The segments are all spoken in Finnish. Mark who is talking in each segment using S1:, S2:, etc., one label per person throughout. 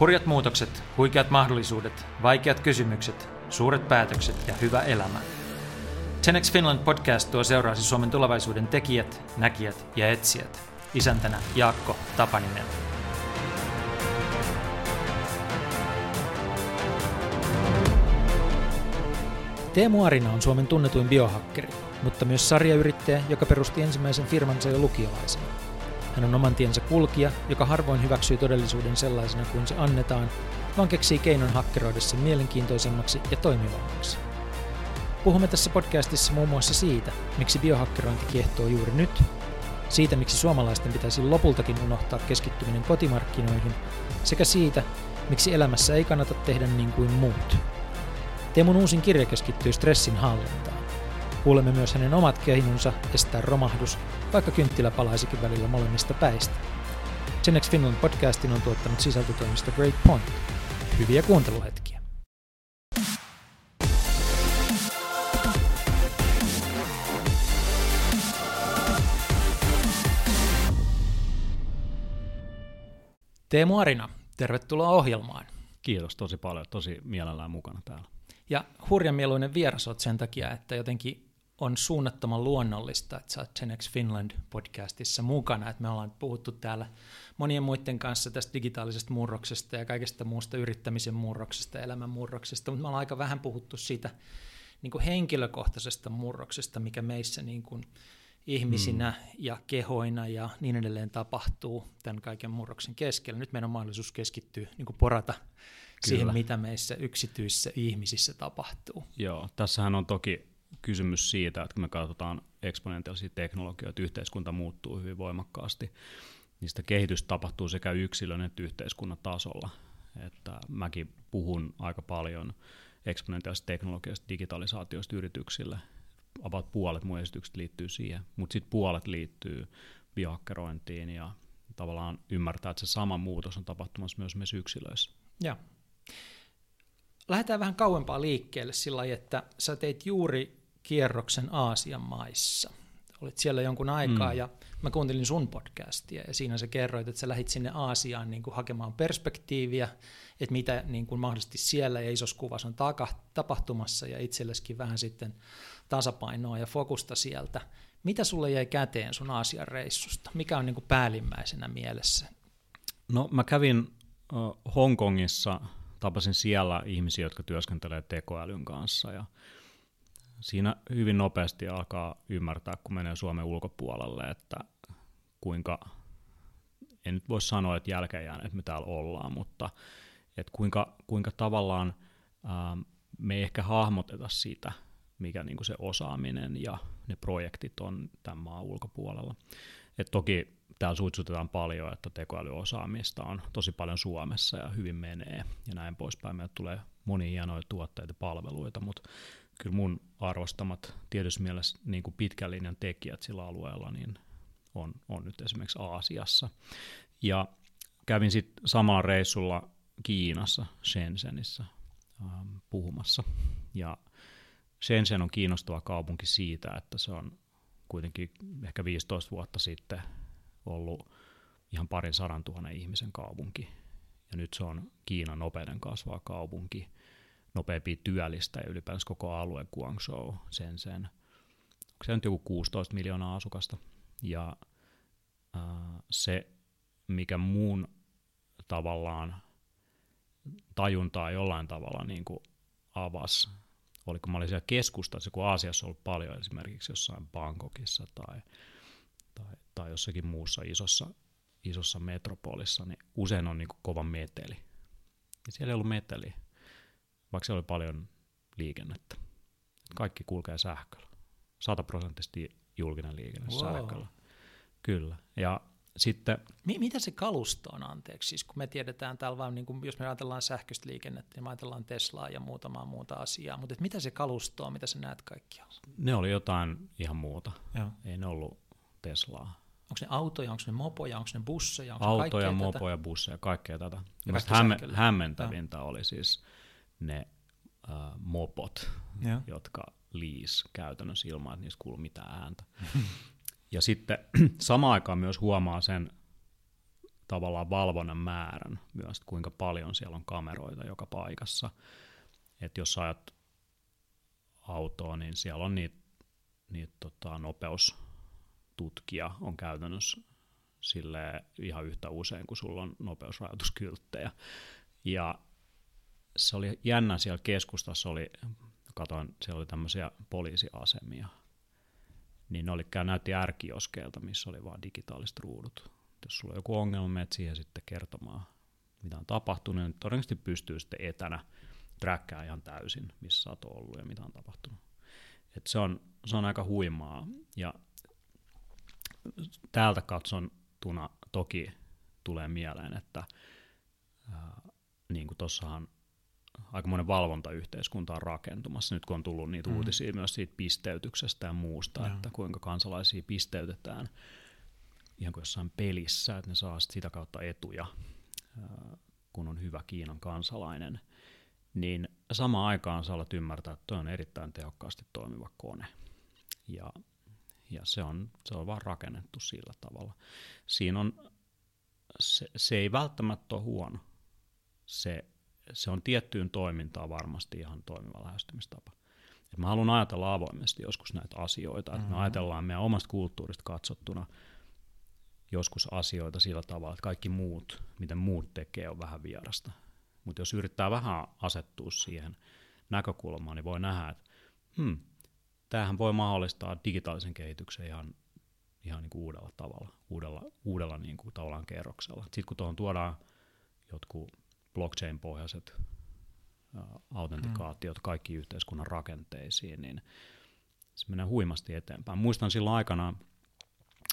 S1: Hurjat muutokset, huikeat mahdollisuudet, vaikeat kysymykset, suuret päätökset ja hyvä elämä. Tenex Finland podcast tuo seuraasi Suomen tulevaisuuden tekijät, näkijät ja etsijät. Isäntänä Jaakko Tapaninen. Teemu Arina on Suomen tunnetuin biohakkeri, mutta myös sarjayrittäjä, joka perusti ensimmäisen firmansa jo lukiolaisena. Hän on oman tiensä kulkija, joka harvoin hyväksyy todellisuuden sellaisena kuin se annetaan, vaan keksii keinon hakkeroida sen mielenkiintoisemmaksi ja toimivammaksi. Puhumme tässä podcastissa muun muassa siitä, miksi biohakkerointi kiehtoo juuri nyt, siitä miksi suomalaisten pitäisi lopultakin unohtaa keskittyminen kotimarkkinoihin, sekä siitä, miksi elämässä ei kannata tehdä niin kuin muut. Teemun uusin kirja keskittyy stressin hallintaan. Kuulemme myös hänen omat keinonsa estää romahdus, vaikka kynttilä palaisikin välillä molemmista päistä. Genex Finland podcastin on tuottanut sisältötoimisto Great Point. Hyviä kuunteluhetkiä. Teemu Arina, tervetuloa ohjelmaan.
S2: Kiitos tosi paljon, tosi mielellään mukana täällä.
S1: Ja hurjan mieluinen vieras olet sen takia, että jotenkin on suunnattoman luonnollista, että sä oot Genex Finland podcastissa mukana. Että me ollaan puhuttu täällä monien muiden kanssa tästä digitaalisesta murroksesta ja kaikesta muusta yrittämisen murroksesta, elämän murroksesta, mutta me ollaan aika vähän puhuttu siitä niin kuin henkilökohtaisesta murroksesta, mikä meissä niin kuin ihmisinä mm. ja kehoina ja niin edelleen tapahtuu tämän kaiken murroksen keskellä. Nyt meidän on mahdollisuus keskittyä, niin kuin porata Kyllä. siihen, mitä meissä yksityisissä ihmisissä tapahtuu.
S2: Joo, tässähän on toki kysymys siitä, että kun me katsotaan eksponentiaalisia teknologioita, yhteiskunta muuttuu hyvin voimakkaasti. Niistä kehitys tapahtuu sekä yksilön että yhteiskunnan tasolla. Että mäkin puhun aika paljon eksponentiaalisesta teknologiasta, digitalisaatiosta yrityksille. About puolet mun esitykset liittyy siihen, mutta sitten puolet liittyy biohakkerointiin ja tavallaan ymmärtää, että se sama muutos on tapahtumassa myös meissä yksilöissä.
S1: Ja. Lähdetään vähän kauempaa liikkeelle sillä lailla, että sä teit juuri kierroksen Aasian maissa. Olit siellä jonkun aikaa mm. ja mä kuuntelin sun podcastia ja siinä sä kerroit, että sä lähit sinne Aasiaan niin kuin hakemaan perspektiiviä, että mitä niin kuin mahdollisesti siellä ja isossa kuvassa on taka, tapahtumassa ja itselleskin vähän sitten tasapainoa ja fokusta sieltä. Mitä sulle jäi käteen sun Aasian reissusta? Mikä on niin kuin päällimmäisenä mielessä?
S2: No mä kävin uh, Hongkongissa, tapasin siellä ihmisiä, jotka työskentelee tekoälyn kanssa ja siinä hyvin nopeasti alkaa ymmärtää, kun menee Suomen ulkopuolelle, että kuinka, en nyt voi sanoa, että jälkeenjään, että me täällä ollaan, mutta että kuinka, kuinka tavallaan ää, me ei ehkä hahmoteta sitä, mikä niin se osaaminen ja ne projektit on tämän maan ulkopuolella. Et toki täällä suitsutetaan paljon, että tekoälyosaamista on tosi paljon Suomessa ja hyvin menee ja näin poispäin. Meille tulee monia hienoja tuotteita ja palveluita, mutta kyllä mun arvostamat tietyssä mielessä niin kuin pitkän linjan tekijät sillä alueella niin on, on nyt esimerkiksi Aasiassa. Ja kävin sitten samalla reissulla Kiinassa, Shenzhenissä ähm, puhumassa. Ja Shenzhen on kiinnostava kaupunki siitä, että se on kuitenkin ehkä 15 vuotta sitten ollut ihan parin sadan tuhannen ihmisen kaupunki. Ja nyt se on Kiinan nopeuden kasvaa kaupunki nopeampi työllistä ja ylipäänsä koko alue Guangzhou, sen sen. Onko se nyt joku 16 miljoonaa asukasta? Ja äh, se, mikä muun tavallaan tajuntaa jollain tavalla niin kuin avas, oli kun mä olin siellä keskustassa, kun Aasiassa on ollut paljon esimerkiksi jossain Bangkokissa tai, tai, tai jossakin muussa isossa, isossa metropolissa, niin usein on niin kuin kova meteli. Ja siellä ei ollut meteliä vaikka siellä oli paljon liikennettä. Kaikki kulkee sähköllä. Sataprosenttisesti julkinen liikenne wow. sähköllä. Kyllä. Ja sitten...
S1: M- mitä se kalusto on, anteeksi? Siis kun me tiedetään täällä vaan, niin kun, jos me ajatellaan sähköistä liikennettä, niin me ajatellaan Teslaa ja muutamaa muuta asiaa, mutta et mitä se kalusto on, mitä sä näet kaikkialla?
S2: Ne oli jotain ihan muuta. Joo. Ei ne ollut Teslaa.
S1: Onko ne autoja, onko ne mopoja, onko ne busseja? Onko
S2: autoja, mopoja, tätä? busseja, kaikkea tätä. Ja hämme- hämmentävintä oli siis ne äh, mopot, ja. jotka liis käytännössä ilman, että niistä kuuluu mitään ääntä. ja sitten samaan aikaan myös huomaa sen tavallaan valvonnan määrän myös, kuinka paljon siellä on kameroita joka paikassa. Et jos ajat autoa, niin siellä on niitä, niitä tota, nopeustutkia on käytännössä sille ihan yhtä usein kuin sulla on nopeusrajoituskylttejä. Ja se oli jännä siellä keskustassa, oli, katoin, siellä oli tämmöisiä poliisiasemia, niin ne oli, näytti ärkioskeilta, missä oli vain digitaaliset ruudut. Jos sulla on joku ongelma, menet siihen sitten kertomaan, mitä on tapahtunut, niin todennäköisesti pystyy sitten etänä träkkää ihan täysin, missä sä ollut ja mitä on tapahtunut. Et se, on, se on aika huimaa. Ja täältä katsontuna toki tulee mieleen, että ää, niin kuin tuossahan aikamoinen valvontayhteiskunta on rakentumassa, nyt kun on tullut niitä mm. uutisia myös siitä pisteytyksestä ja muusta, ja. että kuinka kansalaisia pisteytetään ihan kuin jossain pelissä, että ne saa sitä kautta etuja, kun on hyvä Kiinan kansalainen, niin samaan aikaan sä alat ymmärtää, että toi on erittäin tehokkaasti toimiva kone. Ja, ja se, on, se on vaan rakennettu sillä tavalla. Siinä on, se, se ei välttämättä ole huono. Se se on tiettyyn toimintaan varmasti ihan toimiva lähestymistapa. Et mä haluan ajatella avoimesti joskus näitä asioita, että mm-hmm. me ajatellaan meidän omasta kulttuurista katsottuna joskus asioita sillä tavalla, että kaikki muut, miten muut tekee, on vähän vierasta. Mutta jos yrittää vähän asettua siihen näkökulmaan, niin voi nähdä, että hmm, tämähän voi mahdollistaa digitaalisen kehityksen ihan, ihan niin kuin uudella tavalla, uudella, uudella niin kuin tavallaan kerroksella. Sitten kun tuohon tuodaan jotkut blockchain-pohjaiset autentikaatiot kaikki yhteiskunnan rakenteisiin, niin se menee huimasti eteenpäin. Muistan silloin aikanaan,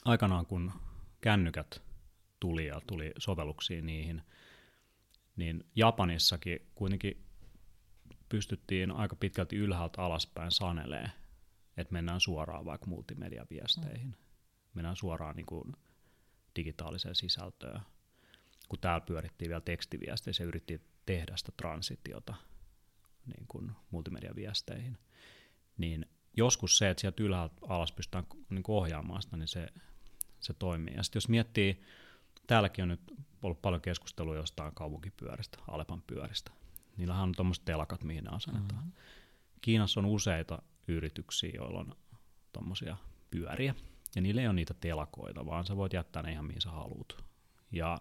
S2: aikanaan kun kännykät tuli ja tuli sovelluksia niihin, niin Japanissakin kuitenkin pystyttiin aika pitkälti ylhäältä alaspäin sanelee, että mennään suoraan vaikka multimediaviesteihin. Mennään suoraan niin kuin digitaaliseen sisältöön kun täällä pyörittiin vielä tekstiviesteissä ja yritti tehdä sitä transitiota niin kuin multimediaviesteihin, niin joskus se, että sieltä ylhäältä alas pystytään niin ohjaamaan sitä, niin se, se toimii. Ja sitten jos miettii, täälläkin on nyt ollut paljon keskustelua jostain kaupunkipyöristä, Alepan pyöristä. Niillähän on tuommoiset telakat, mihin ne asennetaan. Mm-hmm. Kiinassa on useita yrityksiä, joilla on tuommoisia pyöriä, ja niillä ei ole niitä telakoita, vaan sä voit jättää ne ihan mihin sä haluat. Ja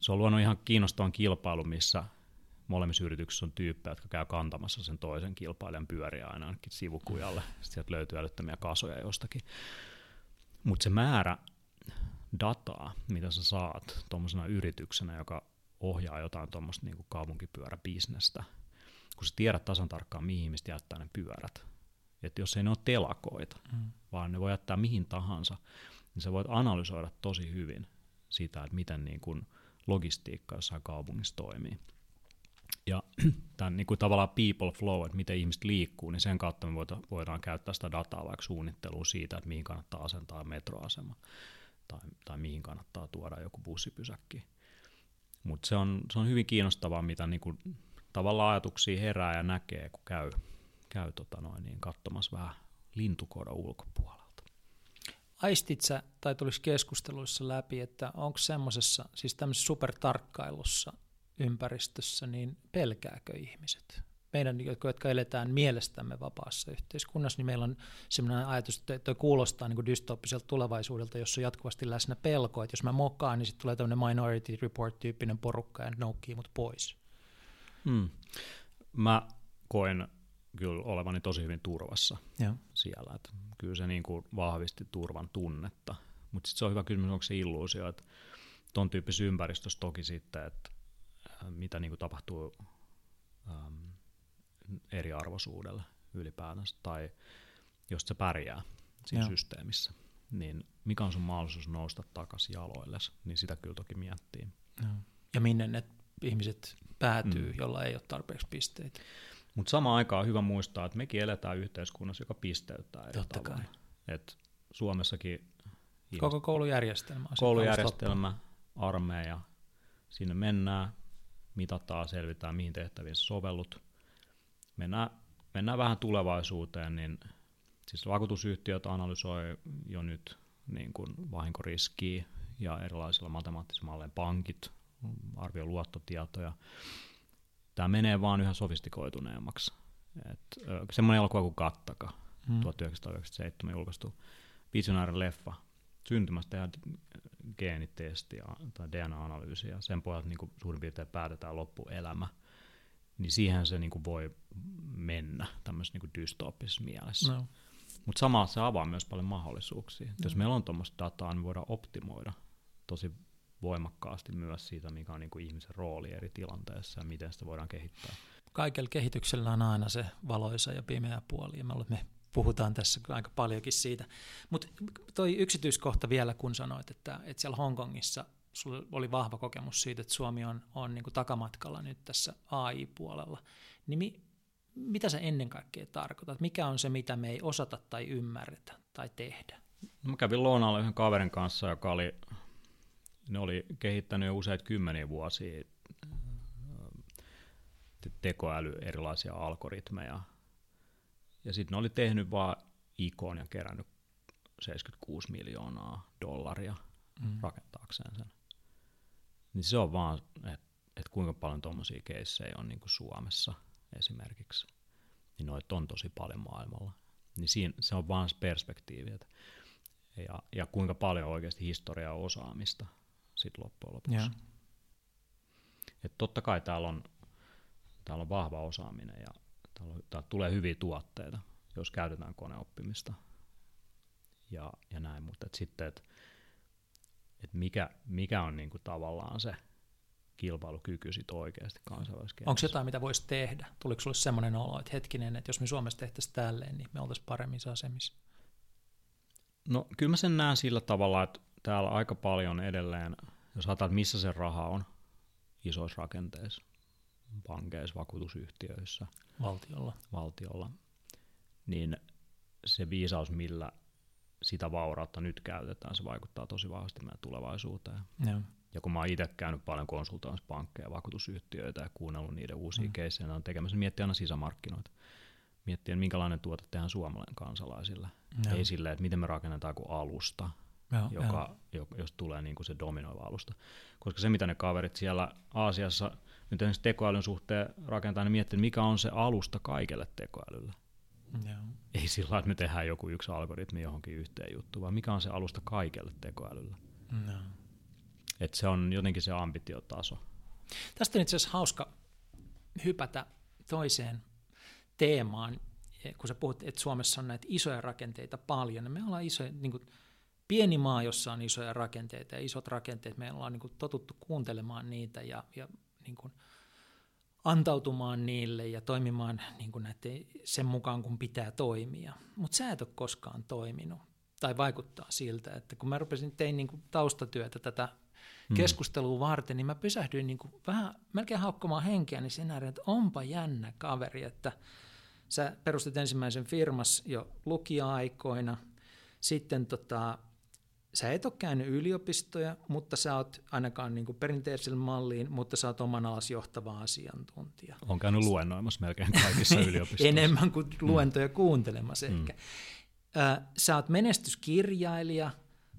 S2: se on luonut ihan kiinnostavan kilpailu, missä molemmissa yrityksissä on tyyppejä, jotka käy kantamassa sen toisen kilpailijan pyöriä aina ainakin sivukujalle. Sitten sieltä löytyy älyttömiä kasoja jostakin. Mutta se määrä dataa, mitä sä saat tuommoisena yrityksenä, joka ohjaa jotain tuommoista niinku kaupunkipyöräbisnestä, kun sä tiedät tasan tarkkaan, mihin ihmiset jättää ne pyörät. Että jos ei ne ole telakoita, mm. vaan ne voi jättää mihin tahansa, niin sä voit analysoida tosi hyvin sitä, että miten niin kun logistiikka jossain kaupungissa toimii. Ja tämän niin kuin tavallaan people flow, että miten ihmiset liikkuu, niin sen kautta me voidaan käyttää sitä dataa vaikka suunnitteluun siitä, että mihin kannattaa asentaa metroasema tai, tai mihin kannattaa tuoda joku bussipysäkki. Mutta se on, se on hyvin kiinnostavaa, mitä niin kuin, tavallaan ajatuksia herää ja näkee, kun käy, käy tota noin, niin katsomassa vähän lintukoda ulkopuolella
S1: aistit sä, tai tulisi keskusteluissa läpi, että onko semmoisessa, siis tämmöisessä supertarkkailussa ympäristössä, niin pelkääkö ihmiset? Meidän, jotka eletään mielestämme vapaassa yhteiskunnassa, niin meillä on sellainen ajatus, että toi kuulostaa niin dystoppiselta tulevaisuudelta, jossa on jatkuvasti läsnä pelko, että jos mä mokaan, niin sitten tulee tämmöinen Minority Report-tyyppinen porukka ja noukkii mut pois.
S2: Hmm. Mä koen kyllä olevani tosi hyvin turvassa ja. siellä. Et kyllä se niin kuin vahvisti turvan tunnetta. Mutta sitten se on hyvä kysymys, onko se illuusio, että tuon tyyppisessä ympäristössä toki sitten, että äh, mitä niin kuin tapahtuu äm, eriarvoisuudelle ylipäätänsä, tai jos se pärjää siinä ja. systeemissä, niin mikä on sun mahdollisuus nousta takaisin jaloille, niin sitä kyllä toki miettii.
S1: Ja, ja minne ne ihmiset päätyy, mm. jolla ei ole tarpeeksi pisteitä.
S2: Mutta samaan aikaan on hyvä muistaa, että mekin eletään yhteiskunnassa, joka pisteyttää eri
S1: Totta.
S2: Kai. Et Suomessakin...
S1: Koko koulujärjestelmä.
S2: Koulujärjestelmä, armeija, sinne mennään, mitataan, selvitään, mihin tehtäviin sovellut. Mennään, mennään vähän tulevaisuuteen, niin siis vakuutusyhtiöt analysoi jo nyt niin kuin vahinkoriskiä ja erilaisilla matemaattisilla malleilla pankit arvioi luottotietoja. Tämä menee vaan yhä sofistikoituneemmaksi. Et, semmoinen elokuva kuin Kattaka, hmm. 1997 julkaistu visionäärin leffa, syntymästä tehdään geenitesti tai DNA-analyysi ja sen pohjalta niin suurin piirtein päätetään loppuelämä, niin siihen se niin kuin voi mennä tämmöisessä niin dystooppisessa mielessä. No. Mutta samalla se avaa myös paljon mahdollisuuksia. No. Jos meillä on tuommoista dataa, niin voidaan optimoida tosi voimakkaasti myös siitä, mikä on niin kuin ihmisen rooli eri tilanteissa ja miten sitä voidaan kehittää.
S1: Kaikella kehityksellä on aina se valoisa ja pimeä puoli, ja me puhutaan tässä aika paljonkin siitä. Mutta toi yksityiskohta vielä, kun sanoit, että, että siellä Hongkongissa sulla oli vahva kokemus siitä, että Suomi on, on niin kuin takamatkalla nyt tässä AI-puolella, niin mi, mitä se ennen kaikkea tarkoittaa? Mikä on se, mitä me ei osata tai ymmärretä tai tehdä?
S2: No, mä kävin lounalla yhden kaverin kanssa, joka oli, ne oli kehittänyt jo useita kymmeniä vuosia tekoäly erilaisia algoritmeja. Ja sitten ne oli tehnyt vaan ikon ja kerännyt 76 miljoonaa dollaria mm. rakentaakseen sen. Niin se on vaan, että et kuinka paljon tuommoisia keissejä on niin kuin Suomessa esimerkiksi. Niin noita on tosi paljon maailmalla. Niin siinä, se on vaan perspektiivi. Että, ja, ja kuinka paljon oikeasti historiaa osaamista sitten loppujen lopuksi. Yeah. Et totta kai täällä on, täällä on vahva osaaminen ja täällä, on, täällä tulee hyviä tuotteita, jos käytetään koneoppimista ja, ja näin, mutta et sitten, että et mikä, mikä on niinku tavallaan se kilpailukyky sit oikeasti kansainvälisessä
S1: Onko jotain, mitä voisi tehdä? Tuliko sinulle sellainen olo, että hetkinen, että jos me Suomessa tehtäisiin tälleen, niin me oltaisiin paremmissa asemissa?
S2: No kyllä mä sen näen sillä tavalla, että täällä aika paljon edelleen, jos ajatellaan, missä se raha on isoissa rakenteissa, pankeissa, vakuutusyhtiöissä,
S1: valtiolla,
S2: valtiolla niin se viisaus, millä sitä vaurautta nyt käytetään, se vaikuttaa tosi vahvasti meidän tulevaisuuteen. Ja, ja kun mä oon itse käynyt paljon konsultoimassa pankkeja, vakuutusyhtiöitä ja kuunnellut niiden uusia mm. keissejä, on tekemässä, miettiä aina sisämarkkinoita. Miettiä, minkälainen tuote tehdään suomalainen kansalaisille. Ja. Ei silleen, että miten me rakennetaan kuin alusta, ja, joka, ja. jos tulee niin kuin se dominoiva alusta. Koska se, mitä ne kaverit siellä Aasiassa nyt esimerkiksi tekoälyn suhteen rakentaa, niin miettii, mikä on se alusta kaikelle tekoälylle. Joo. Ei sillä että me tehdään joku yksi algoritmi johonkin yhteen juttuun, vaan mikä on se alusta kaikelle tekoälylle. No. Et se on jotenkin se ambitiotaso.
S1: Tästä on itse asiassa hauska hypätä toiseen teemaan, kun sä puhut, että Suomessa on näitä isoja rakenteita paljon, niin me ollaan isoja, niin kuin pieni maa, jossa on isoja rakenteita ja isot rakenteet, me ollaan niin kuin totuttu kuuntelemaan niitä ja, ja niin kuin antautumaan niille ja toimimaan niin kuin näiden, sen mukaan, kun pitää toimia. Mutta sä et ole koskaan toiminut. Tai vaikuttaa siltä, että kun mä rupesin, tein niin kuin taustatyötä tätä mm. keskustelua varten, niin mä pysähdyin niin kuin vähän melkein haukkomaan henkeä, niin sen että onpa jännä kaveri, että sä perustit ensimmäisen firmas jo lukija-aikoina, sitten tota, sä et ole käynyt yliopistoja, mutta sä oot ainakaan niin kuin perinteisellä malliin, mutta sä oot oman alas johtava asiantuntija.
S2: On käynyt luennoimassa melkein kaikissa yliopistoissa.
S1: Enemmän kuin mm. luentoja mm. kuuntelemassa ehkä. Mm. Sä oot menestyskirjailija,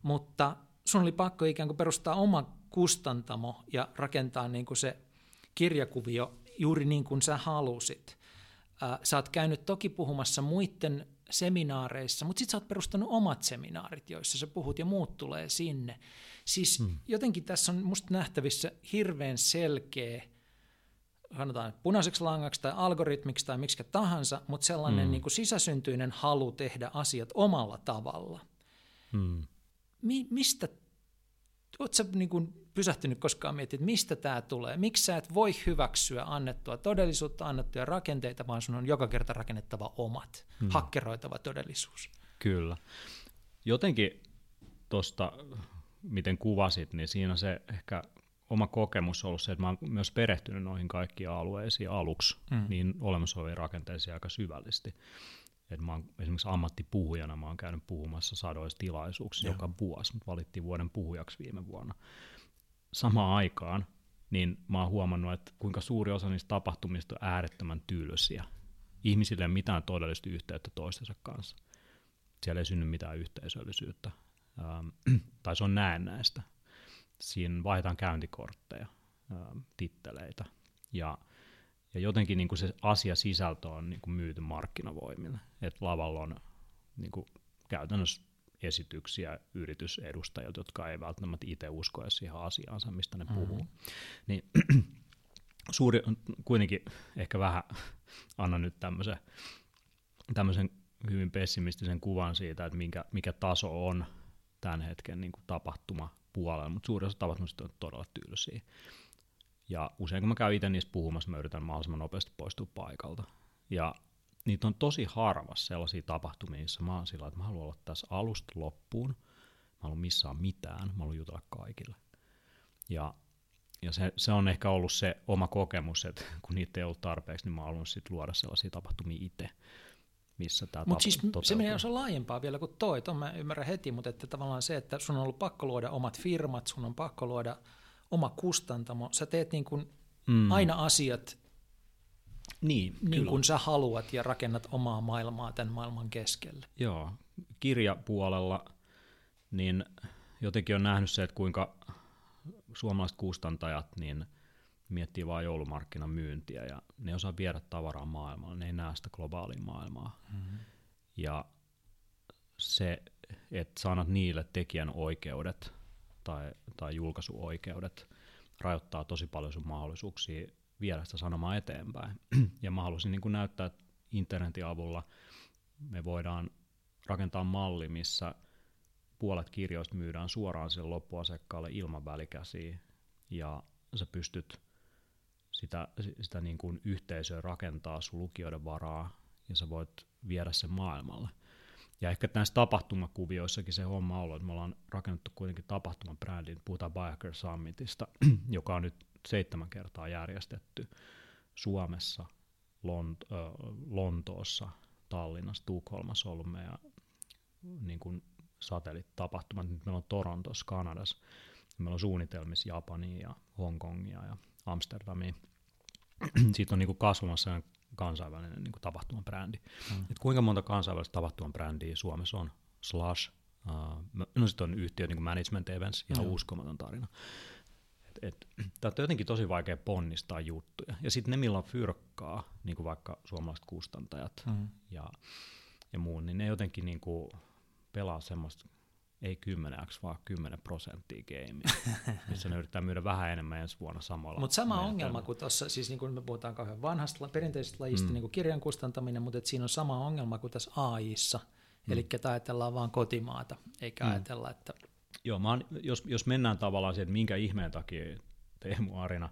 S1: mutta sun oli pakko ikään kuin perustaa oma kustantamo ja rakentaa niin kuin se kirjakuvio juuri niin kuin sä halusit. Sä oot käynyt toki puhumassa muiden seminaareissa, mutta sitten sä oot perustanut omat seminaarit, joissa sä puhut ja muut tulee sinne. Siis hmm. jotenkin tässä on musta nähtävissä hirveän selkeä, sanotaan punaiseksi langaksi tai algoritmiksi tai miksi tahansa, mutta sellainen hmm. niin kuin sisäsyntyinen halu tehdä asiat omalla tavalla. Hmm. Mi- mistä, ootko niin kuin pysähtynyt koskaan miettimään, että mistä tämä tulee? Miksi sä et voi hyväksyä annettua todellisuutta, annettuja rakenteita, vaan sun on joka kerta rakennettava omat, hmm. hakkeroitava todellisuus?
S2: Kyllä. Jotenkin tuosta, miten kuvasit, niin siinä se ehkä oma kokemus on ollut se, että mä oon myös perehtynyt noihin kaikkiin alueisiin aluksi, hmm. niin olemassa oleviin rakenteisiin aika syvällisesti. Et mä oon esimerkiksi ammattipuhujana mä oon käynyt puhumassa sadoissa tilaisuuksissa Joo. joka vuosi, mutta valittiin vuoden puhujaksi viime vuonna samaan aikaan, niin mä oon huomannut, että kuinka suuri osa niistä tapahtumista on äärettömän tylsiä. Ihmisille ei mitään todellista yhteyttä toistensa kanssa. Siellä ei synny mitään yhteisöllisyyttä. Ähm, tai se on näennäistä. siinä vaihdetaan käyntikortteja, ää, titteleitä, ja, ja jotenkin niin kuin se asia sisältö on niin kuin myyty markkinavoimille, että lavalla on niin kuin käytännössä esityksiä yritysedustajilta, jotka ei välttämättä itse usko edes siihen asiaansa, mistä ne puhuu. Mm-hmm. Niin suuri, kuitenkin ehkä vähän annan nyt tämmöisen, tämmöisen hyvin pessimistisen kuvan siitä, että minkä, mikä taso on tämän hetken niin kuin tapahtuma puolella, mutta suurin osa tapahtumista on todella tylsiä. Ja usein kun mä käyn itse niistä puhumassa, mä yritän mahdollisimman nopeasti poistua paikalta. Ja niitä on tosi harvassa sellaisia tapahtumia, missä mä oon sillä, että mä haluan olla tässä alusta loppuun, mä haluan missään mitään, mä haluan jutella kaikille. Ja, ja se, se, on ehkä ollut se oma kokemus, että kun niitä ei ollut tarpeeksi, niin mä haluan sitten luoda sellaisia tapahtumia itse, missä tämä
S1: Mutta siis toteutuu. se menee osa laajempaa vielä kuin toi, ton mä ymmärrän heti, mutta että tavallaan se, että sun on ollut pakko luoda omat firmat, sun on pakko luoda oma kustantamo, sä teet niin kuin mm. aina asiat
S2: niin,
S1: niin kuin sä haluat ja rakennat omaa maailmaa tämän maailman keskelle.
S2: Joo, kirjapuolella niin jotenkin on nähnyt se, että kuinka suomalaiset kustantajat niin miettii vain joulumarkkinan myyntiä ja ne osaa viedä tavaraa maailmalle, ne ei näe sitä globaalia maailmaa. Mm-hmm. Ja se, että sanat niille tekijän oikeudet tai, tai julkaisuoikeudet rajoittaa tosi paljon sun mahdollisuuksia viedä sitä sanomaa eteenpäin. ja mä halusin niin näyttää, että internetin avulla me voidaan rakentaa malli, missä puolet kirjoista myydään suoraan sille loppuasiakkaalle ilman välikäsiä, ja sä pystyt sitä, sitä niin kuin yhteisöä rakentaa sun lukijoiden varaa, ja sä voit viedä sen maailmalle. Ja ehkä näissä tapahtumakuvioissakin se homma on ollut, että me ollaan rakennettu kuitenkin tapahtumabrändin, puhutaan Biker Summitista, joka on nyt seitsemän kertaa järjestetty Suomessa, Lont- äh, Lontoossa, Tallinnassa, Tukholmassa ollut meidän niin kuin satelliittapahtumat. Nyt meillä on Torontossa, Kanadassa, meillä on suunnitelmissa Japania ja Hongkongia ja Amsterdamia. Siitä on niin kuin kasvamassa kansainvälinen niin kuin tapahtumabrändi. Mm. Et kuinka monta kansainvälistä tapahtumabrändiä Suomessa on? Slash, uh, no sitten on yhtiö niin kuin Management Events, ihan mm. uskomaton tarina et, tämä on jotenkin tosi vaikea ponnistaa juttuja. Ja sitten ne, millä on fyrkkaa, niin kuin vaikka suomalaiset kustantajat mm. ja, ja muun, niin ne jotenkin niin kuin pelaa semmoista ei 10 vaan 10 prosenttia gamea, missä ne yrittää myydä vähän enemmän ensi vuonna samalla.
S1: Mutta sama ongelma kuin tuossa, siis niin kuin me puhutaan kauhean vanhasta perinteisestä lajista, mm. niin kuin kirjan kustantaminen, mutta siinä on sama ongelma kuin tässä AIssa, mm. eli ajatellaan vain kotimaata, eikä mm. ajatella, että
S2: Joo, mä oon, jos, jos mennään tavallaan siihen, että minkä ihmeen takia Teemu Arina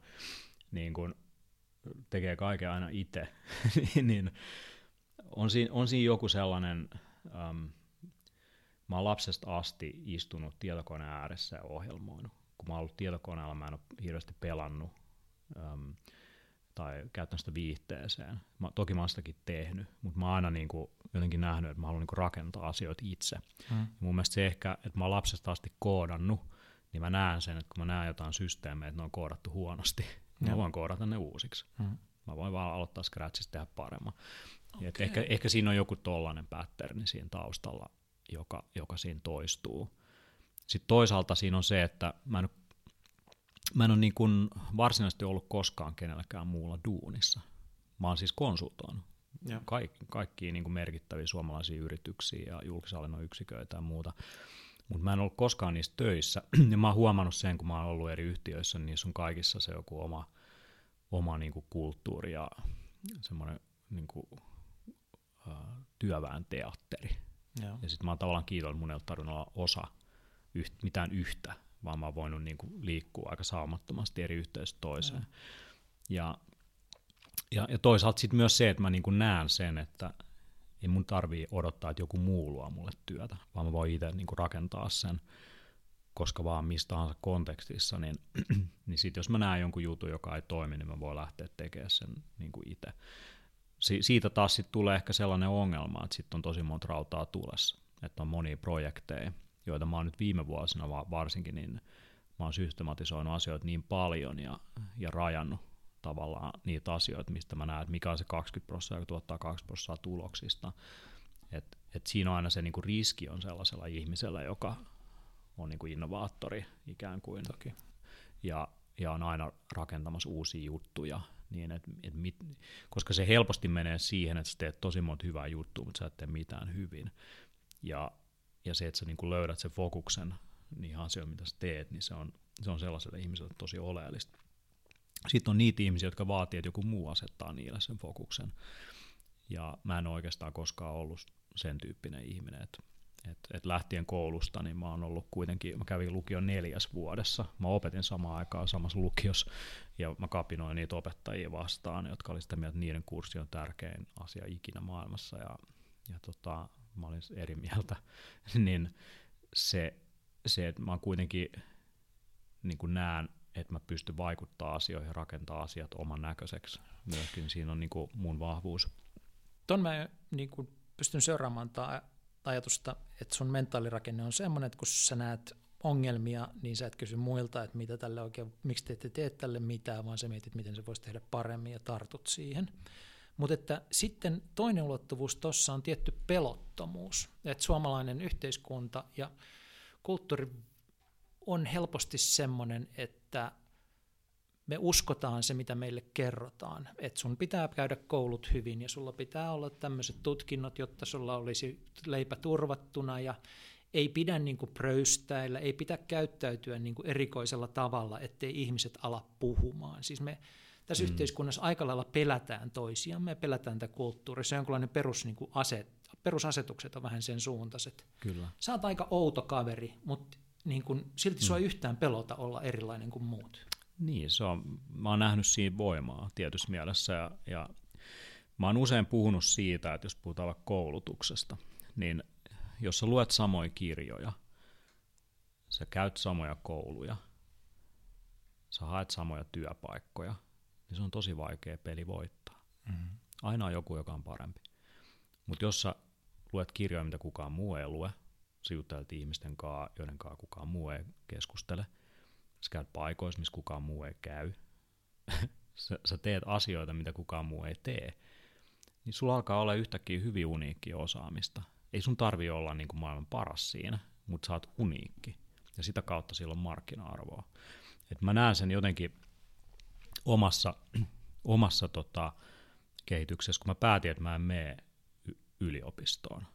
S2: niin kun tekee kaiken aina itse, niin, on, siinä, on siinä joku sellainen, äm, mä oon lapsesta asti istunut tietokoneen ääressä ja ohjelmoinut. Kun mä oon ollut tietokoneella, mä en ole hirveästi pelannut. Äm, tai käyttänyt sitä viihteeseen. Mä, toki mä oon sitäkin tehnyt, mutta mä oon aina niin kuin, jotenkin nähnyt, että mä haluan niin kuin rakentaa asioita itse. Mm. mun mielestä se ehkä, että mä oon lapsesta asti koodannut, niin mä näen sen, että kun mä näen jotain systeemejä, että ne on koodattu huonosti, niin mä voin koodata ne uusiksi. Mm. Mä voin vaan aloittaa Scratchista tehdä paremmin. Okay. Et ehkä, ehkä siinä on joku tollainen patterni siinä taustalla, joka, joka siinä toistuu. Sitten toisaalta siinä on se, että mä en mä en ole niin kuin varsinaisesti ollut koskaan kenelläkään muulla duunissa. Mä oon siis konsultoinut kaikki, kaikkia niin kuin merkittäviä suomalaisia yrityksiä ja julkishallinnon yksiköitä ja muuta. Mutta mä en ollut koskaan niissä töissä. ja mä oon huomannut sen, kun mä oon ollut eri yhtiöissä, niin niissä on kaikissa se joku oma, oma niin kuin kulttuuri ja semmoinen niin kuin, uh, työväen teatteri. Ja, ja sitten mä oon tavallaan kiitollinen, mun ei ole tarvinnut olla osa yht, mitään yhtä vaan mä oon voinut niin kuin liikkua aika saumattomasti eri yhteisöstä toiseen. Mm. Ja, ja, ja toisaalta sitten myös se, että mä niin kuin näen sen, että ei mun tarvii odottaa, että joku muu luo mulle työtä, vaan mä voin itse niin kuin rakentaa sen, koska vaan mistä tahansa kontekstissa, niin, niin sitten jos mä näen jonkun jutun, joka ei toimi, niin mä voin lähteä tekemään sen niin kuin itse. Si- siitä taas sitten tulee ehkä sellainen ongelma, että sitten on tosi monta rautaa tulessa, että on monia projekteja, joita mä oon nyt viime vuosina varsinkin, niin mä oon systematisoinut asioita niin paljon ja, ja rajannut tavallaan niitä asioita, mistä mä näen, että mikä on se 20 prosenttia, joka tuottaa 20 prosenttia tuloksista. Et, et siinä on aina se niinku riski on sellaisella ihmisellä, joka on niin kuin innovaattori ikään kuin.
S1: Toki.
S2: Ja, ja on aina rakentamassa uusia juttuja, niin et, et mit, koska se helposti menee siihen, että sä teet tosi monta hyvää juttua, mutta sä et tee mitään hyvin. Ja, ja se, että sä niin kuin löydät sen fokuksen niihin asioihin, mitä sä teet, niin se on, se on sellaiselle ihmiselle tosi oleellista. Sitten on niitä ihmisiä, jotka vaatii, että joku muu asettaa niille sen fokuksen. Ja mä en oikeastaan koskaan ollut sen tyyppinen ihminen, että et, et lähtien koulusta, niin mä oon ollut kuitenkin, mä kävin lukion neljäs vuodessa. Mä opetin samaan aikaan samassa lukiossa, ja mä kapinoin niitä opettajia vastaan, jotka oli sitä mieltä, että niiden kurssi on tärkein asia ikinä maailmassa, ja, ja tota, mä olin eri mieltä. niin se, se, että mä kuitenkin niin kuin näen, että mä pystyn vaikuttaa asioihin ja rakentaa asiat oman näköiseksi. Myöskin siinä on niin kuin mun vahvuus.
S1: Ton mä niin kuin pystyn seuraamaan tämä ajatusta, että sun mentaalirakenne on semmoinen, että kun sä näet ongelmia, niin sä et kysy muilta, että mitä tälle oikein, miksi te ette tee tälle mitään, vaan sä mietit, miten se voisi tehdä paremmin ja tartut siihen. Mutta että sitten toinen ulottuvuus tuossa on tietty pelottomuus, että suomalainen yhteiskunta ja kulttuuri on helposti semmoinen, että me uskotaan se, mitä meille kerrotaan. Että sun pitää käydä koulut hyvin ja sulla pitää olla tämmöiset tutkinnot, jotta sulla olisi leipä turvattuna ja ei pidä niin kuin pröystäillä, ei pidä käyttäytyä niin kuin erikoisella tavalla, ettei ihmiset ala puhumaan. Siis me tässä mm. yhteiskunnassa aika lailla pelätään toisiamme ja pelätään tätä kulttuuria. Se on jonkinlainen perus, niin kuin aset, perusasetukset on vähän sen suuntaiset.
S2: Kyllä.
S1: Sä oot aika outo kaveri, mutta niin kuin, silti mm. sua ei yhtään pelota olla erilainen kuin muut.
S2: Niin, se on, mä oon nähnyt siinä voimaa tietyssä mielessä ja, ja mä oon usein puhunut siitä, että jos puhutaan vaikka koulutuksesta, niin jos sä luet samoja kirjoja, sä käyt samoja kouluja, sä haet samoja työpaikkoja, niin se on tosi vaikea peli voittaa. Mm-hmm. Aina on joku, joka on parempi. Mutta jos sä luet kirjoja, mitä kukaan muu ei lue, sä juttelet ihmisten kanssa, joiden kanssa kukaan muu ei keskustele, sä käyt paikoissa, missä kukaan muu ei käy, sä, sä teet asioita, mitä kukaan muu ei tee, niin sulla alkaa olla yhtäkkiä hyvin uniikkia osaamista. Ei sun tarvi olla niin kuin maailman paras siinä, mutta sä oot uniikki. Ja sitä kautta sillä on markkina-arvoa. Et mä näen sen jotenkin omassa, omassa tota, kehityksessä, kun mä päätin, että mä en mene yliopistoon.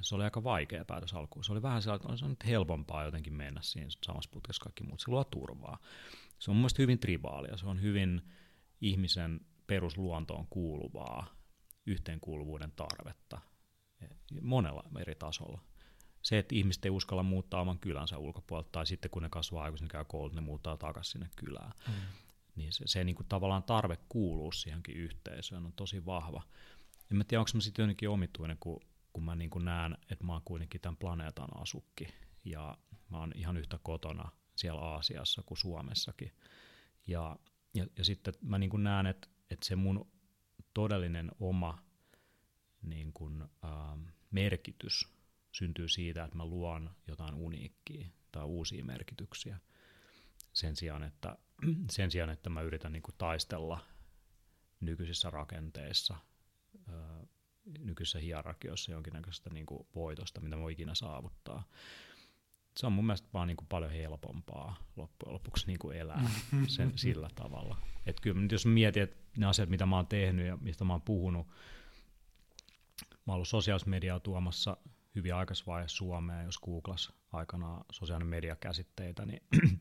S2: Se oli aika vaikea päätös alkuun. Se oli vähän sellainen, että on nyt helpompaa jotenkin mennä siinä samassa putkessa kaikki muut. Se luo turvaa. Se on mun mielestä hyvin tribaalia. Se on hyvin ihmisen perusluontoon kuuluvaa yhteenkuuluvuuden tarvetta monella eri tasolla. Se, että ihmiset ei uskalla muuttaa oman kylänsä ulkopuolelta, tai sitten kun ne kasvaa aikuisena käy koulut, ne muuttaa takaisin sinne kylään. Mm niin se, se niin kuin tavallaan tarve kuuluu siihenkin yhteisöön on tosi vahva. En mä tiedä, onko mä sitten jotenkin omituinen, kun, kun mä niin näen, että mä oon kuitenkin tämän planeetan asukki, ja mä oon ihan yhtä kotona siellä Aasiassa kuin Suomessakin. Ja, ja, ja sitten mä niin näen, että, että se mun todellinen oma niin kuin, ää, merkitys syntyy siitä, että mä luon jotain uniikkia tai uusia merkityksiä sen sijaan, että sen sijaan, että mä yritän niin kuin taistella nykyisissä rakenteissa, nykyisissä hierarkioissa jonkinnäköistä niin kuin voitosta, mitä voi ikinä saavuttaa. Se on mun mielestä vaan niin kuin paljon helpompaa loppujen lopuksi niin kuin elää sen, sillä tavalla. Et kyllä jos mietin, että ne asiat, mitä mä oon tehnyt ja mistä mä oon puhunut, mä oon ollut sosiaalista mediaa tuomassa hyvin aikaisessa vaiheessa Suomeen, jos googlas aikanaan sosiaalinen media käsitteitä, niin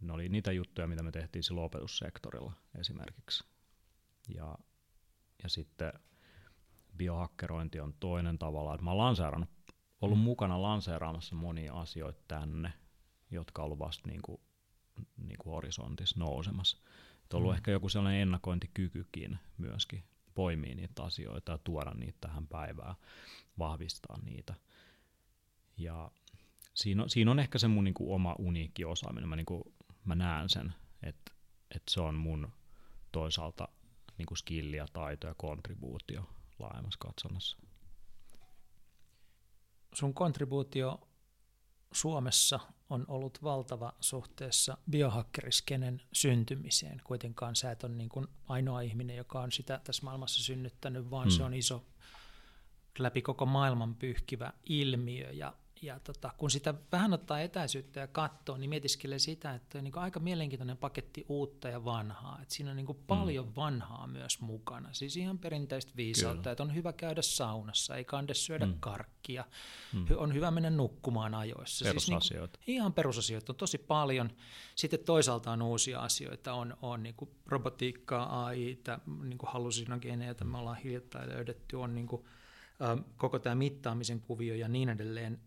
S2: ne oli niitä juttuja, mitä me tehtiin silloin opetussektorilla esimerkiksi. Ja, ja sitten biohakkerointi on toinen tavalla, että mä oon ollut mm. mukana lanseeraamassa monia asioita tänne, jotka on ollut vasta niin kuin, niin kuin horisontissa nousemassa. Et ollut mm. ehkä joku sellainen ennakointikykykin myöskin poimia niitä asioita ja tuoda niitä tähän päivään, vahvistaa niitä. Ja siinä on, siinä on ehkä se mun niin kuin oma uniikki osaaminen. Mä niin kuin mä näen sen, että, että se on mun toisaalta niin kuin skilli ja taito ja kontribuutio laajemmassa katsonnassa.
S1: Sun kontribuutio Suomessa on ollut valtava suhteessa biohakkeriskenen syntymiseen. Kuitenkaan sä et ole niin kuin ainoa ihminen, joka on sitä tässä maailmassa synnyttänyt, vaan hmm. se on iso läpi koko maailman pyyhkivä ilmiö. Ja, ja tota, kun sitä vähän ottaa etäisyyttä ja katsoo, niin mietiskelee sitä, että on niin aika mielenkiintoinen paketti uutta ja vanhaa. Et siinä on niin paljon mm. vanhaa myös mukana. Siis ihan perinteistä viisautta, Kyllä. että on hyvä käydä saunassa, ei kande syödä mm. karkkia, mm. on hyvä mennä nukkumaan ajoissa.
S2: Perusasioita.
S1: Siis niin ihan perusasioita on tosi paljon. Sitten toisaalta on uusia asioita, on, on niin robotiikkaa, AI, niin hallusinogeneita, mm. me ollaan hiljattain löydetty, on niin kuin, koko tämä mittaamisen kuvio ja niin edelleen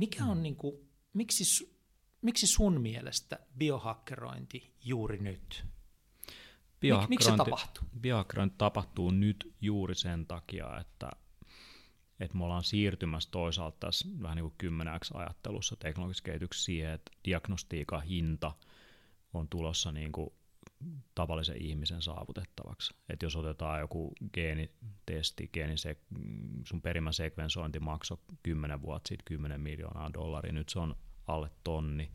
S1: mikä on, mm. niin kuin, miksi, miksi sun mielestä biohakkerointi juuri nyt? Mik, miksi se tapahtuu?
S2: Biohakkerointi tapahtuu nyt juuri sen takia, että, että me ollaan siirtymässä toisaalta tässä vähän niin kuin kymmeneksi ajattelussa teknologisessa kehityksessä siihen, että diagnostiikan hinta on tulossa niin kuin tavallisen ihmisen saavutettavaksi. Et jos otetaan joku geenitesti, geenisek, sun perimän sekvensointi maksoi 10 vuotta sitten 10 miljoonaa dollaria, nyt se on alle tonni,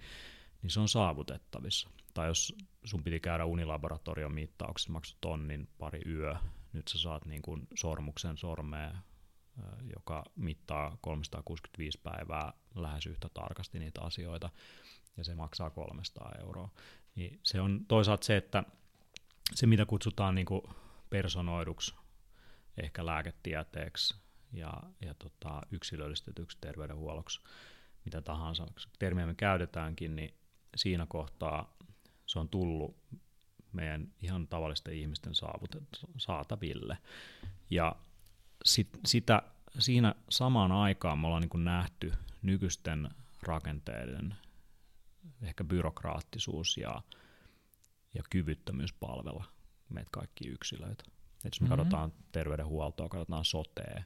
S2: niin se on saavutettavissa. Tai jos sun piti käydä unilaboratorion mittauksessa, maksoi tonnin pari yö, nyt sä saat niin kuin sormuksen sormeen, joka mittaa 365 päivää lähes yhtä tarkasti niitä asioita, ja se maksaa 300 euroa. Niin se on toisaalta se, että se mitä kutsutaan niin kuin personoiduksi, ehkä lääketieteeksi ja, ja tota, yksilöllistetyksi terveydenhuolloksi, mitä tahansa termiä me käytetäänkin, niin siinä kohtaa se on tullut meidän ihan tavallisten ihmisten saataville. Ja sit, sitä, siinä samaan aikaan me ollaan niin nähty nykyisten rakenteiden ehkä byrokraattisuus ja, ja kyvyttömyys palvella meitä kaikki yksilöitä. Et jos me mm-hmm. katsotaan terveydenhuoltoa, katsotaan sotea,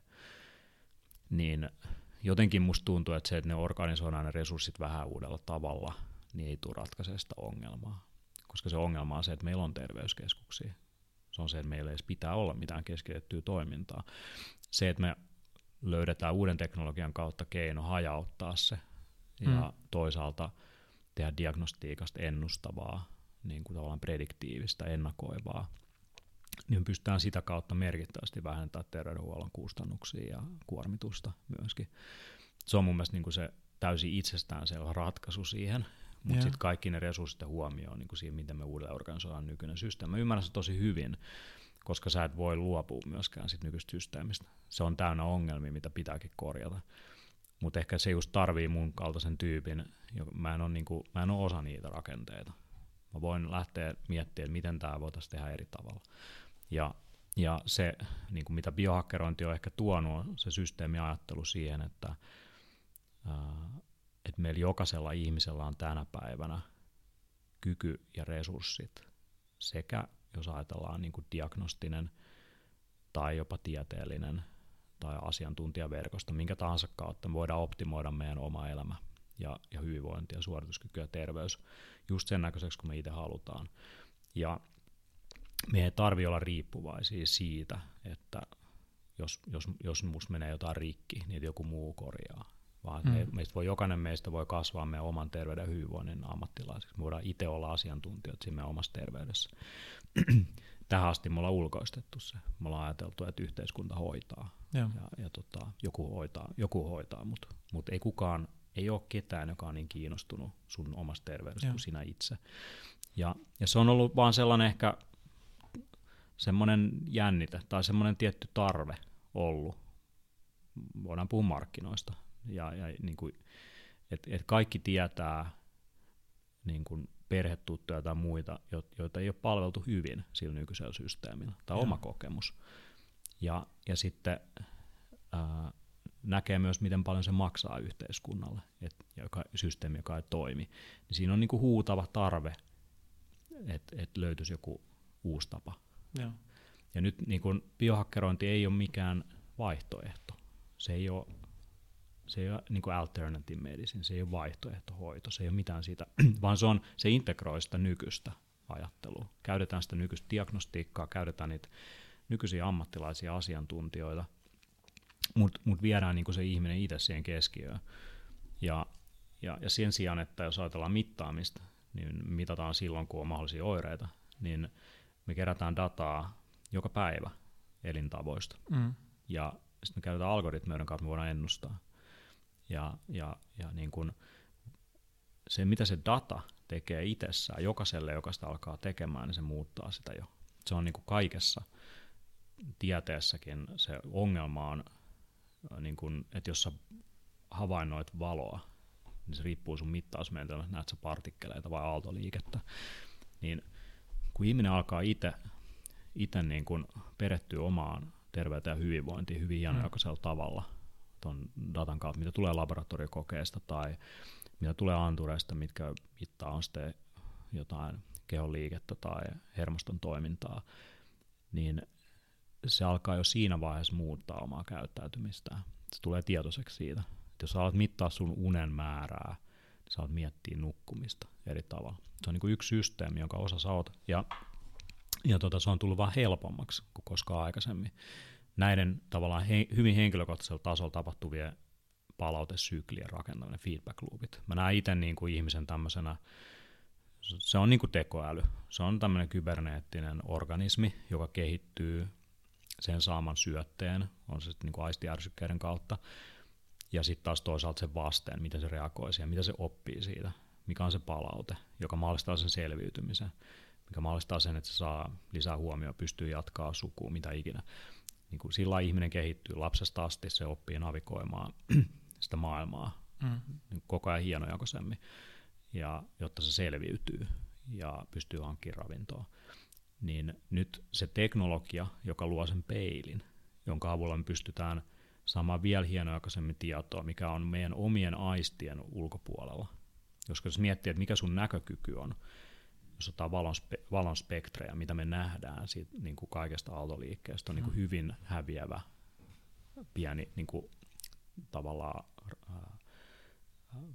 S2: niin jotenkin musta tuntuu, että se, että ne organisoidaan ne resurssit vähän uudella tavalla, niin ei tule ratkaisemaan sitä ongelmaa. Koska se ongelma on se, että meillä on terveyskeskuksia. Se on se, että meillä ei edes pitää olla mitään keskitettyä toimintaa. Se, että me löydetään uuden teknologian kautta keino hajauttaa se ja mm. toisaalta – tehdä diagnostiikasta ennustavaa, niin kuin tavallaan prediktiivistä, ennakoivaa, niin pystytään sitä kautta merkittävästi vähentämään terveydenhuollon kustannuksia ja kuormitusta myöskin. Se on mun mielestä niin kuin se täysin itsestäänselvä ratkaisu siihen, mutta sitten kaikki ne resurssit huomioon niin kuin siihen, miten me uudelleen organisoidaan nykyinen systeemi. Mä ymmärrän se tosi hyvin, koska sä et voi luopua myöskään sit nykyistä systeemistä. Se on täynnä ongelmia, mitä pitääkin korjata. Mutta ehkä se just tarvii mun kaltaisen tyypin, joka, mä, en ole niinku, mä en ole osa niitä rakenteita. Mä voin lähteä miettimään, että miten tämä voitaisiin tehdä eri tavalla. Ja, ja se, niin kuin mitä biohakkerointi on ehkä tuonut, se systeemiajattelu siihen, että, ää, että meillä jokaisella ihmisellä on tänä päivänä kyky ja resurssit sekä, jos ajatellaan niin kuin diagnostinen tai jopa tieteellinen tai asiantuntijaverkosto, minkä tahansa kautta me voidaan optimoida meidän oma elämä ja, ja hyvinvointi ja suorituskyky ja terveys just sen näköiseksi, kun me itse halutaan. Ja me ei tarvi olla riippuvaisia siitä, että jos, jos, jos musta menee jotain rikki, niin joku muu korjaa. Vaan mm. me, meistä voi, jokainen meistä voi kasvaa meidän oman terveyden ja hyvinvoinnin ammattilaisiksi. Me voidaan itse olla asiantuntijat siinä meidän omassa terveydessä. Tähän asti me ollaan ulkoistettu se. Me ollaan ajateltu, että yhteiskunta hoitaa ja, ja, ja tota, joku hoitaa, joku hoitaa mutta mut ei kukaan, ei ole ketään, joka on niin kiinnostunut sun omasta terveydestä ja. kuin sinä itse. Ja, ja se on ollut vaan sellainen ehkä semmoinen jännite tai semmoinen tietty tarve ollut. Voidaan puhua markkinoista. Ja, ja niin kuin, et, et kaikki tietää niin kuin perhetuttuja tai muita, joita ei ole palveltu hyvin sillä nykyisellä systeemillä, tai ja. oma kokemus. Ja, ja sitten ää, näkee myös, miten paljon se maksaa yhteiskunnalle, et, joka, systeemi, joka ei toimi. Niin siinä on niinku huutava tarve, että et löytyisi joku uusi tapa. Ja, ja nyt niinku, biohakkerointi ei ole mikään vaihtoehto. Se ei ole, se ei ole niin kuin alternative medicine, se ei ole vaihtoehtohoito, se ei ole mitään siitä, vaan se, on, se integroi sitä nykyistä ajattelua. Käytetään sitä nykyistä diagnostiikkaa, käytetään niitä nykyisiä ammattilaisia asiantuntijoita, mutta mut viedään niinku se ihminen itse siihen keskiöön. Ja, ja, ja sen sijaan, että jos ajatellaan mittaamista, niin mitataan silloin, kun on mahdollisia oireita, niin me kerätään dataa joka päivä elintavoista. Mm. Ja sitten me käytetään algoritmeja, joiden kautta me voidaan ennustaa. Ja, ja, ja niin kuin se, mitä se data tekee itsessään, jokaiselle, joka sitä alkaa tekemään, niin se muuttaa sitä jo. Se on niin kuin kaikessa tieteessäkin se ongelma on, niin kuin, että jos sä havainnoit valoa, niin se riippuu sun mittausmenetelmästä, näet sä partikkeleita vai aaltoliikettä, niin kun ihminen alkaa itse niin kuin perehtyä omaan terveyteen ja hyvinvointiin hyvin hienojakoisella mm. tavalla tuon datan kautta, mitä tulee laboratoriokokeista tai mitä tulee antureista, mitkä mittaa on sitten jotain kehon liikettä tai hermoston toimintaa, niin se alkaa jo siinä vaiheessa muuttaa omaa käyttäytymistään. Se tulee tietoiseksi siitä. Että jos alat mittaa sun unen määrää, niin saat miettiä nukkumista eri tavalla. Se on niin yksi systeemi, jonka osa sä oot. Ja, ja tota, se on tullut vaan helpommaksi kuin koskaan aikaisemmin. Näiden tavallaan he, hyvin henkilökohtaisella tasolla tapahtuvien palautesyklien rakentaminen, feedback loopit. Mä näen itse niin kuin ihmisen tämmöisenä, se on niin kuin tekoäly. Se on tämmöinen kyberneettinen organismi, joka kehittyy sen saaman syötteen, on se sitten niin aistiärsykkeiden kautta, ja sitten taas toisaalta sen vasteen, miten se reagoi siihen, mitä se oppii siitä, mikä on se palaute, joka mahdollistaa sen selviytymisen, mikä mahdollistaa sen, että se saa lisää huomioon, pystyy jatkaa sukua, mitä ikinä. Niin kuin sillä ihminen kehittyy lapsesta asti, se oppii navigoimaan sitä maailmaa mm. niin koko ajan hienojakoisemmin, ja jotta se selviytyy ja pystyy hankkimaan ravintoa. Niin nyt se teknologia, joka luo sen peilin, jonka avulla me pystytään saamaan vielä hienojakoisemmin tietoa, mikä on meidän omien aistien ulkopuolella. Jos miettii, että mikä sun näkökyky on, jos otetaan valon, spe, valon spektrejä, mitä me nähdään siitä niin kuin kaikesta aaltoliikkeestä, on niin kuin mm. hyvin häviävä pieni niin kuin, tavallaan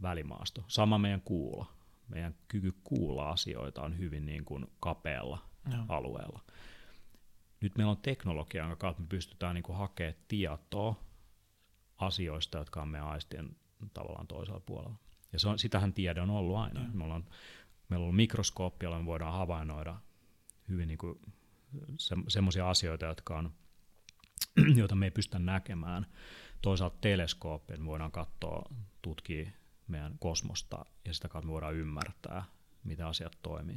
S2: välimaasto. Sama meidän kuulo. Meidän kyky kuulla asioita on hyvin niin kuin kapealla no. alueella. Nyt meillä on teknologia, jonka kautta me pystytään niin kuin hakemaan tietoa asioista, jotka on meidän aistien tavallaan toisella puolella. Ja se on, sitähän tiede on ollut aina. No. Me ollaan, meillä on mikroskooppi, jolla me voidaan havainnoida hyvin niin kuin se, semmoisia asioita, jotka on, joita me ei pystytä näkemään toisaalta teleskooppi, me voidaan katsoa, tutkia meidän kosmosta ja sitä kautta me voidaan ymmärtää, miten asiat toimii.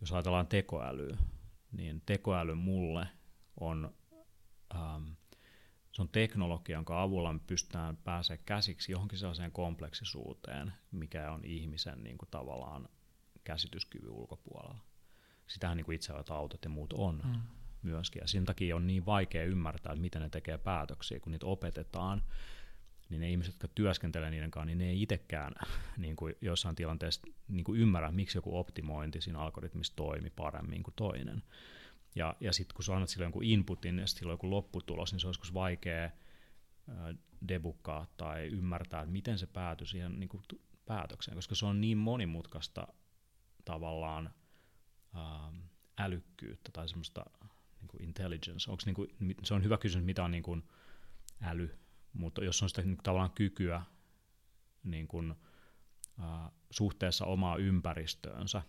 S2: Jos ajatellaan tekoälyä, niin tekoäly mulle on, ähm, se on teknologia, jonka avulla me pystytään pääsemään käsiksi johonkin sellaiseen kompleksisuuteen, mikä on ihmisen niin kuin tavallaan käsityskyvyn ulkopuolella. Sitähän niin kuin itse autot ja muut on. Mm myöskin. Ja sen takia on niin vaikea ymmärtää, että miten ne tekee päätöksiä, kun niitä opetetaan, niin ne ihmiset, jotka työskentelee niiden kanssa, niin ne ei itsekään niin kuin jossain tilanteessa niin kuin ymmärrä, miksi joku optimointi siinä algoritmissa toimi paremmin kuin toinen. Ja, ja sitten kun sä annat sille jonkun inputin ja sillä on joku lopputulos, niin se olisi vaikea debukkaa tai ymmärtää, että miten se päätyi siihen niin kuin päätökseen, koska se on niin monimutkaista tavallaan ähm, älykkyyttä tai semmoista niin kuin intelligence, onko niin kuin, se on hyvä kysymys, mitä on niin kuin äly, mutta jos on sitä niin kuin, tavallaan kykyä niin kuin, uh, suhteessa omaa ympäristöönsä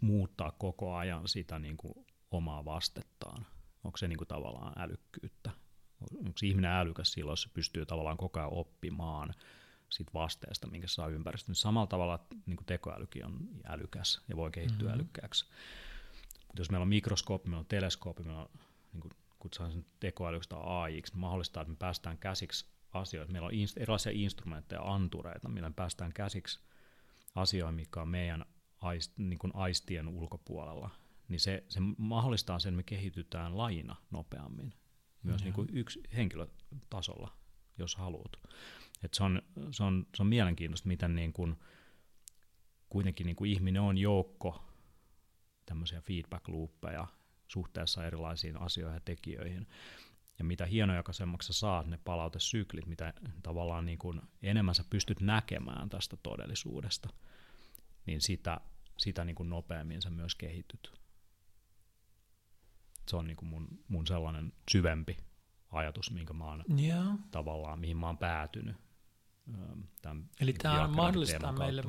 S2: muuttaa koko ajan sitä niin kuin, omaa vastettaan, onko se niin kuin, tavallaan älykkyyttä, onko ihminen älykäs silloin, jos se pystyy tavallaan koko ajan oppimaan siitä vasteesta, minkä saa ympäristöön. Samalla tavalla niin kuin tekoälykin on älykäs ja voi kehittyä mm-hmm. älykkääksi. Mutta jos meillä on mikroskooppi, meillä on teleskooppi, meillä on niin kuin kutsutaan sen tekoälyksi tai AI, niin mahdollistaa, että me päästään käsiksi asioihin. Meillä on inst- erilaisia instrumentteja, antureita, millä me päästään käsiksi asioihin, mikä on meidän aist, niin kuin aistien ulkopuolella. Niin se, se mahdollistaa sen, että me kehitytään lajina nopeammin, myös niin kuin yksi henkilötasolla, jos haluat. Et se, on, se, on, se on mielenkiintoista, miten niin kuin, kuitenkin niin kuin ihminen on joukko tämmöisiä feedback loopeja suhteessa erilaisiin asioihin ja tekijöihin. Ja mitä hienojakaisemmaksi sä saat ne palautesyklit, mitä tavallaan niin kuin enemmän sä pystyt näkemään tästä todellisuudesta, niin sitä, sitä niin kuin nopeammin sä myös kehityt. Se on niin kuin mun, mun sellainen syvempi ajatus, minkä mä oon yeah. tavallaan, mihin mä oon päätynyt.
S1: Tämän Eli tämä mahdollistaa meille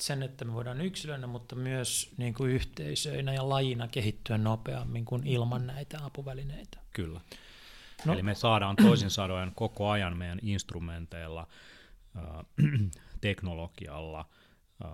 S1: sen, että me voidaan yksilönä, mutta myös niin kuin yhteisöinä ja lajina kehittyä nopeammin kuin ilman näitä apuvälineitä.
S2: Kyllä. No. Eli me saadaan toisin sanoen koko ajan meidän instrumenteilla, äh, teknologialla, äh,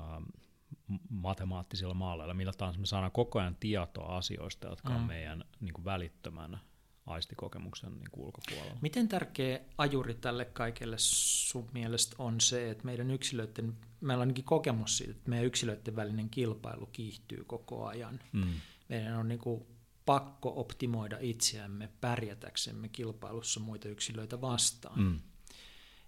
S2: matemaattisilla malleilla, millä tahansa me saadaan koko ajan tietoa asioista, jotka mm. on meidän niin kuin välittömän aistikokemuksen niin kuin ulkopuolella.
S1: Miten tärkeä ajuri tälle kaikelle sun mielestä on se, että meidän yksilöiden, meillä on ainakin kokemus siitä, että meidän yksilöiden välinen kilpailu kiihtyy koko ajan. Mm. Meidän on niin kuin pakko optimoida itseämme pärjätäksemme kilpailussa muita yksilöitä vastaan. Mm.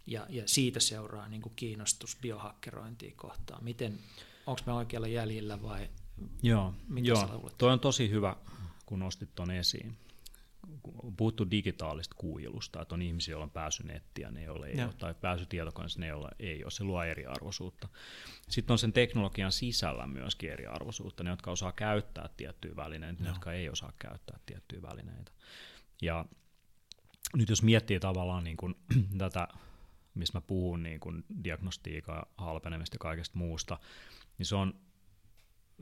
S1: Ja, ja siitä seuraa niin kuin kiinnostus biohakkerointiin kohtaan. Miten, onko me oikealla jäljellä vai
S2: Joo, mitä joo. toi on tosi hyvä, kun nostit tuon esiin on puhuttu digitaalista kuilusta, että on ihmisiä, joilla on pääsy nettiä, ne joilla ei ja. ole, tai pääsy tietokoneeseen, ne joilla ei ole. Se luo eriarvoisuutta. Sitten on sen teknologian sisällä myöskin eriarvoisuutta, ne, jotka osaa käyttää tiettyjä välineitä, ne, jotka ei osaa käyttää tiettyjä välineitä. Ja nyt jos miettii tavallaan niin kuin tätä, missä mä puhun niin kuin diagnostiikkaa, halpenemista ja kaikesta muusta, niin se on,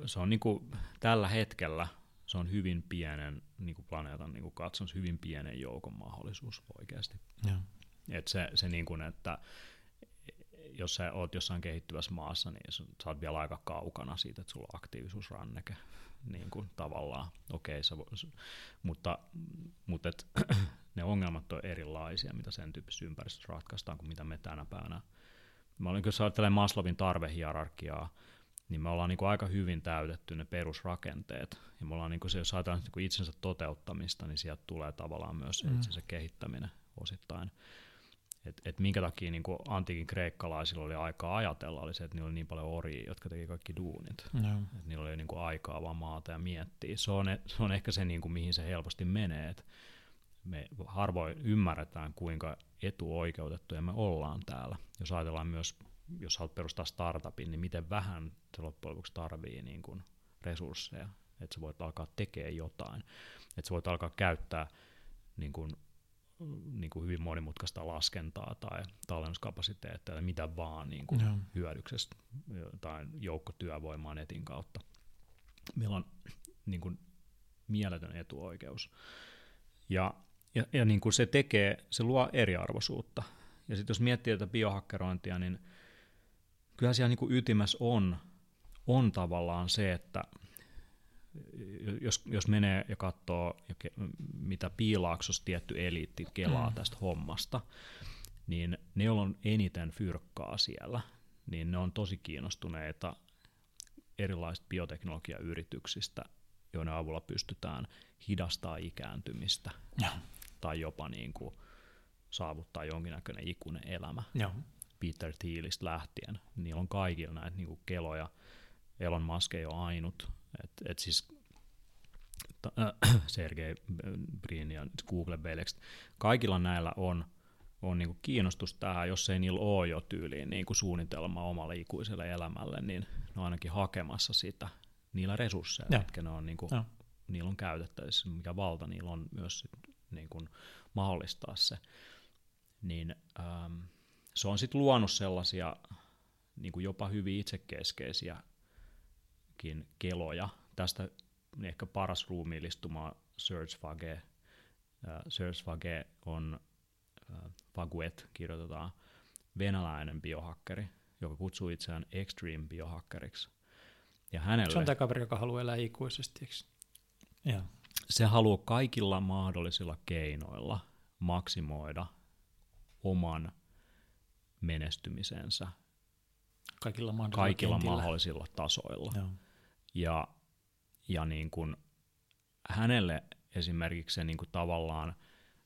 S2: se on niin kuin tällä hetkellä – se on hyvin pienen niin kuin planeetan niin kuin katsons, hyvin pienen joukon mahdollisuus oikeasti. Ja. Et se, se niin kuin, että jos sä oot jossain kehittyvässä maassa, niin sä oot vielä aika kaukana siitä, että sulla on aktiivisuusranneke niin kuin tavallaan. Okei, okay, mutta, mutta et, ne ongelmat on erilaisia, mitä sen tyyppisessä ympäristössä ratkaistaan, kuin mitä me tänä päivänä. Mä olin, jos ajattelen Maslovin tarvehierarkiaa, niin me ollaan niin kuin aika hyvin täytetty ne perusrakenteet. Ja me ollaan, niin kuin se, jos ajatellaan niin kuin itsensä toteuttamista, niin sieltä tulee tavallaan myös mm. itsensä kehittäminen osittain. Et, et minkä takia niin kuin antiikin kreikkalaisilla oli aikaa ajatella, oli se, että niillä oli niin paljon oria, jotka teki kaikki duunit. No. Et niillä oli niin kuin aikaa vaan maata ja miettiä. Se on, se on ehkä se, niin kuin, mihin se helposti menee. Et me harvoin ymmärretään, kuinka etuoikeutettuja me ollaan täällä. Jos ajatellaan myös jos haluat perustaa startupin, niin miten vähän se loppujen lopuksi tarvii niin kuin resursseja, että sä voit alkaa tekemään jotain, että sä voit alkaa käyttää niin kuin, niin kuin hyvin monimutkaista laskentaa tai tallennuskapasiteettia tai mitä vaan niin kuin no. hyödyksestä tai joukkotyövoimaa netin kautta. Meillä on niin kuin, mieletön etuoikeus. Ja, ja, ja niin kuin se tekee, se luo eriarvoisuutta. Ja sitten jos miettii tätä biohakkerointia, niin – kyllä siellä niin kuin ytimessä on, on tavallaan se, että jos, jos menee ja katsoo, mitä piilaaksos tietty eliitti kelaa mm. tästä hommasta, niin ne, joilla on eniten fyrkkaa siellä, niin ne on tosi kiinnostuneita erilaisista bioteknologiayrityksistä, joiden avulla pystytään hidastaa ikääntymistä ja. tai jopa niin kuin saavuttaa jonkinnäköinen ikuinen elämä. Ja. Peter Thielistä lähtien. Niillä on kaikilla näitä niin keloja. Elon Musk ei ole ainut. Et, et siis äh, Sergey Brin ja Google Velekst, kaikilla näillä on, on niin kiinnostus tähän, jos ei niillä ole jo tyyliin niin suunnitelma omalle ikuiselle elämälle, niin ne on ainakin hakemassa sitä niillä resursseilla, mitkä ne on, niin kuin, niillä on käytettävissä, mikä valta niillä on myös sit, niin kuin mahdollistaa se. Niin, ähm, se on sitten luonut sellaisia niin kuin jopa hyvin itsekeskeisiäkin keloja. Tästä ehkä paras ruumiillistuma Searchfage. Uh, Searchfage on uh, Faguet kirjoitetaan venäläinen biohakkeri, joka kutsuu itseään extreme biohakkeriksi. Ja hänelle,
S1: se on tämä kaveri, joka haluaa elää ikuisesti,
S2: Ja. Se haluaa kaikilla mahdollisilla keinoilla maksimoida oman menestymisensä
S1: kaikilla mahdollisilla,
S2: kaikilla mahdollisilla tasoilla. Joo. Ja, ja niin kuin hänelle esimerkiksi se niin kuin tavallaan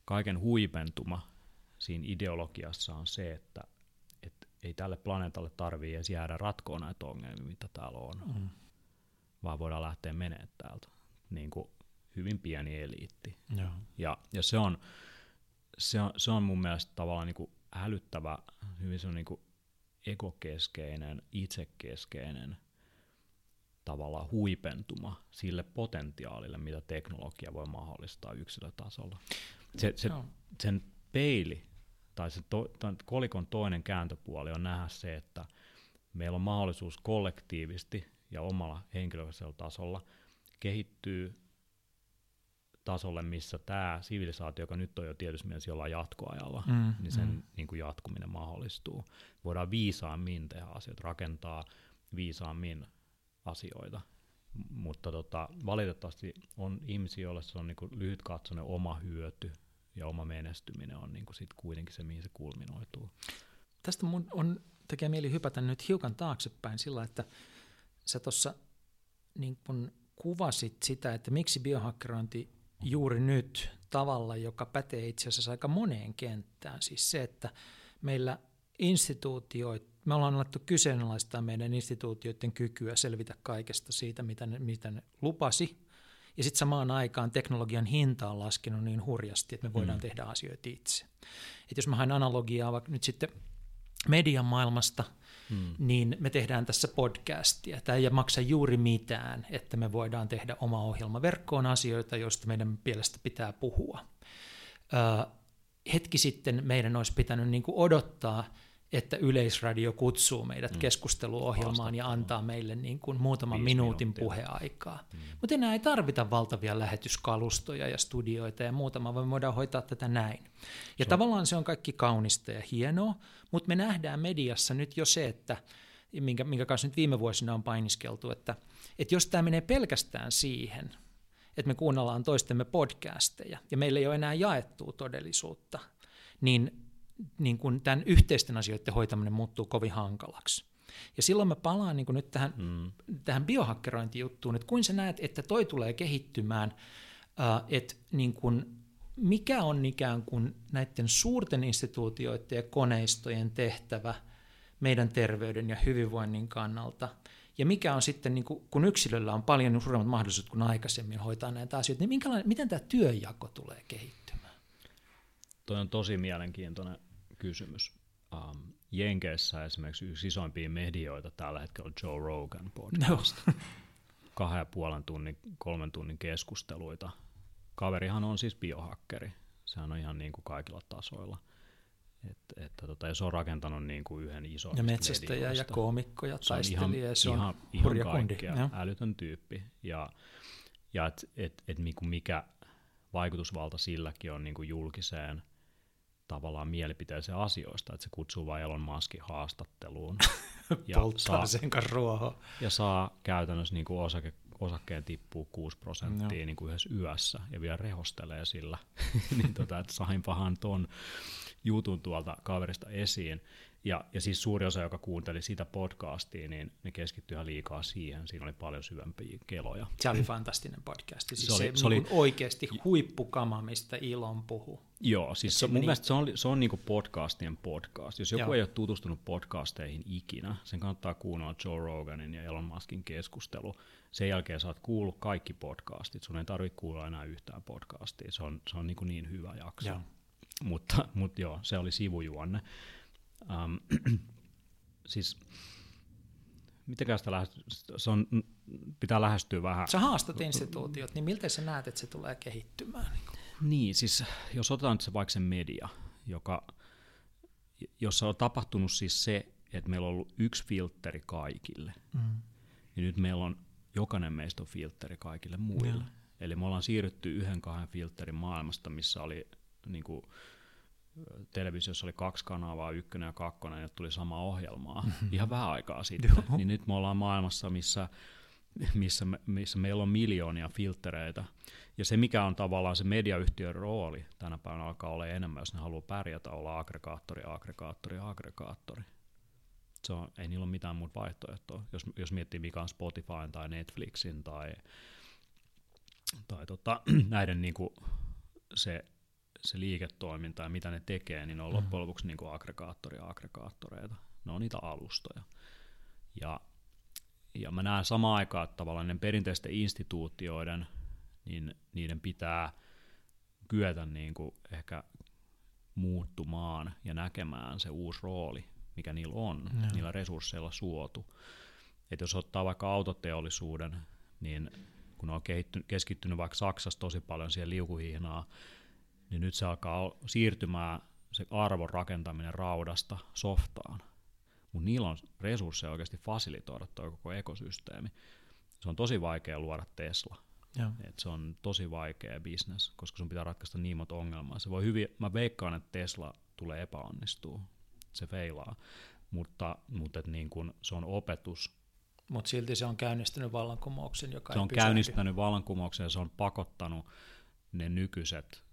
S2: kaiken huipentuma siinä ideologiassa on se, että et ei tälle planeetalle tarvii edes jäädä ratkoa näitä ongelmia, mitä täällä on, mm. vaan voidaan lähteä menemään täältä. Niin kuin hyvin pieni eliitti. Joo. Ja, ja se, on, se, on, se on mun mielestä tavallaan niin kuin hälyttävä, hyvin se on niin ekokeskeinen, itsekeskeinen tavallaan huipentuma sille potentiaalille, mitä teknologia voi mahdollistaa yksilötasolla. Se, se, no. Sen peili tai se to, kolikon toinen kääntöpuoli on nähdä se, että meillä on mahdollisuus kollektiivisesti ja omalla henkilökohtaisella tasolla kehittyy tasolle, missä tämä sivilisaatio, joka nyt on jo tietysti mielessä jollain jatkoajalla,
S1: Mm,
S2: niin sen
S1: mm.
S2: niin kuin jatkuminen mahdollistuu. Voidaan viisaammin tehdä asioita, rakentaa viisaammin asioita. Mutta tota, valitettavasti on ihmisiä, joille se on niin kuin lyhytkatsoinen oma hyöty ja oma menestyminen on niin kuin sit kuitenkin se, mihin se kulminoituu.
S1: Tästä mun on, tekee mieli hypätä nyt hiukan taaksepäin sillä, että sä tuossa niin kun kuvasit sitä, että miksi biohakkerointi juuri nyt tavalla, joka pätee itse asiassa aika moneen kenttään. Siis se, että meillä instituutioit, me ollaan alettu kyseenalaistaa meidän instituutioiden kykyä selvitä kaikesta siitä, mitä ne, mitä ne lupasi. Ja sitten samaan aikaan teknologian hinta on laskenut niin hurjasti, että me voidaan mm. tehdä asioita itse. Et jos mä haen analogiaa vaikka nyt sitten median maailmasta, hmm. niin me tehdään tässä podcastia. Tämä ei maksa juuri mitään, että me voidaan tehdä oma ohjelma verkkoon asioita, joista meidän mielestä pitää puhua. Ö, hetki sitten meidän olisi pitänyt niin kuin odottaa, että Yleisradio kutsuu meidät hmm. keskusteluohjelmaan ja antaa meille niin kuin muutaman minuutin minuuttia. puheaikaa. Hmm. Mutta enää ei tarvita valtavia lähetyskalustoja ja studioita ja muutama, vaan me voidaan hoitaa tätä näin. Ja se tavallaan se on kaikki kaunista ja hienoa, mutta me nähdään mediassa nyt jo se, että minkä, minkä kanssa nyt viime vuosina on painiskeltu, että, että jos tämä menee pelkästään siihen, että me kuunnellaan toistemme podcasteja ja meillä ei ole enää jaettua todellisuutta, niin niin kuin tämän yhteisten asioiden hoitaminen muuttuu kovin hankalaksi. Ja silloin mä palaan niin kuin nyt tähän, mm. tähän biohakkerointijuttuun, että kuin sä näet, että toi tulee kehittymään, äh, että niin kuin, mikä on ikään kuin näiden suurten instituutioiden ja koneistojen tehtävä meidän terveyden ja hyvinvoinnin kannalta, ja mikä on sitten, niin kuin, kun yksilöllä on paljon suuremmat mahdollisuudet kuin aikaisemmin hoitaa näitä asioita, niin miten tämä työjako tulee kehittymään?
S2: Toi on tosi mielenkiintoinen kysymys. Um, Jenkeissä esimerkiksi yksi isoimpia medioita tällä hetkellä on Joe Rogan podcast. No. Kahden ja puolen tunnin, kolmen tunnin keskusteluita. Kaverihan on siis biohakkeri. Sehän on ihan niin kuin kaikilla tasoilla. Et, että tota, ja se on rakentanut niin kuin yhden ison
S1: Ja metsästäjä ja koomikko ja taistelija.
S2: Se on ihan, ihan, ihan kaikkea, älytön tyyppi. Ja, ja et, et, et, niinku mikä vaikutusvalta silläkin on niin kuin julkiseen – tavallaan mielipiteeseen asioista, että se kutsuu vain Elon Muskin haastatteluun.
S1: ja saa, sen ruoho.
S2: Ja saa käytännössä niin kuin osake, osakkeen tippuu 6 prosenttia no. niin kuin yhdessä yössä ja vielä rehostelee sillä. niin tota, että sainpahan ton jutun tuolta kaverista esiin. Ja, ja siis suuri osa, joka kuunteli sitä podcastia, niin ne keskittyi ihan liikaa siihen. Siinä oli paljon syvempiä keloja.
S1: Se oli fantastinen podcast. Siis se, oli, se, se oli oikeasti huippukama, mistä Ilon puhuu.
S2: Joo, siis se, mun meni... mielestä se on, se on niinku podcastien podcast. Jos joku Joo. ei ole tutustunut podcasteihin ikinä, sen kannattaa kuunnella Joe Roganin ja Elon Muskin keskustelu. Sen jälkeen saat kuullut kaikki podcastit. Sun ei tarvitse kuulla enää yhtään podcastia. Se on, se on niin, kuin niin hyvä jakso. Joo. Mutta, mutta joo, se oli sivujuonne. Um, siis mitenkään sitä lähestyy? Se on, pitää lähestyä vähän.
S1: Sä haastat instituutiot, niin miltä sä näet, että se tulee kehittymään?
S2: Niin, siis jos otetaan se vaikka se media, joka, jossa on tapahtunut siis se, että meillä on ollut yksi filtteri kaikille, mm. niin nyt meillä on, jokainen meistä on filtteri kaikille muille. Ja. Eli me ollaan siirrytty yhden kahden filterin maailmasta, missä oli niin kuin, televisiossa oli kaksi kanavaa, ykkönen ja kakkonen, ja tuli sama ohjelmaa mm-hmm. ihan vähän aikaa sitten. Joo. Niin nyt me ollaan maailmassa, missä, missä, me, missä meillä on miljoonia filtreitä. Ja se, mikä on tavallaan se mediayhtiön rooli tänä päivänä alkaa olla enemmän, jos ne haluaa pärjätä, olla aggregaattori, aggregaattori, aggregaattori. Se on, ei niillä ole mitään muuta vaihtoehtoa. Jos, jos miettii, mikä on Spotifyn tai Netflixin tai, tai tota, näiden niin kuin se se liiketoiminta ja mitä ne tekee, niin ne on mm. loppujen lopuksi niin kuin aggregaattoria aggregaattoreita. Ne on niitä alustoja. Ja, ja mä näen samaan aikaan, että tavallaan ne perinteisten instituutioiden, niin niiden pitää kyetä niin kuin ehkä muuttumaan ja näkemään se uusi rooli, mikä niillä on, mm. niillä resursseilla suotu. Et jos ottaa vaikka autoteollisuuden, niin kun on keskittynyt vaikka Saksassa tosi paljon siihen liukuhihnaan, niin nyt se alkaa siirtymään se arvon rakentaminen raudasta softaan. Mutta niillä on resursseja oikeasti fasilitoida tuo koko ekosysteemi. Se on tosi vaikea luoda Tesla. Et se on tosi vaikea business, koska sun pitää ratkaista niin monta ongelmaa. Se voi hyvin, mä veikkaan, että Tesla tulee epäonnistuu, se feilaa, mutta, mutta et niin kun, se on opetus.
S1: Mutta silti se on käynnistänyt vallankumouksen, joka
S2: Se on pysähdy. käynnistänyt vallankumouksen ja se on pakottanut ne nykyiset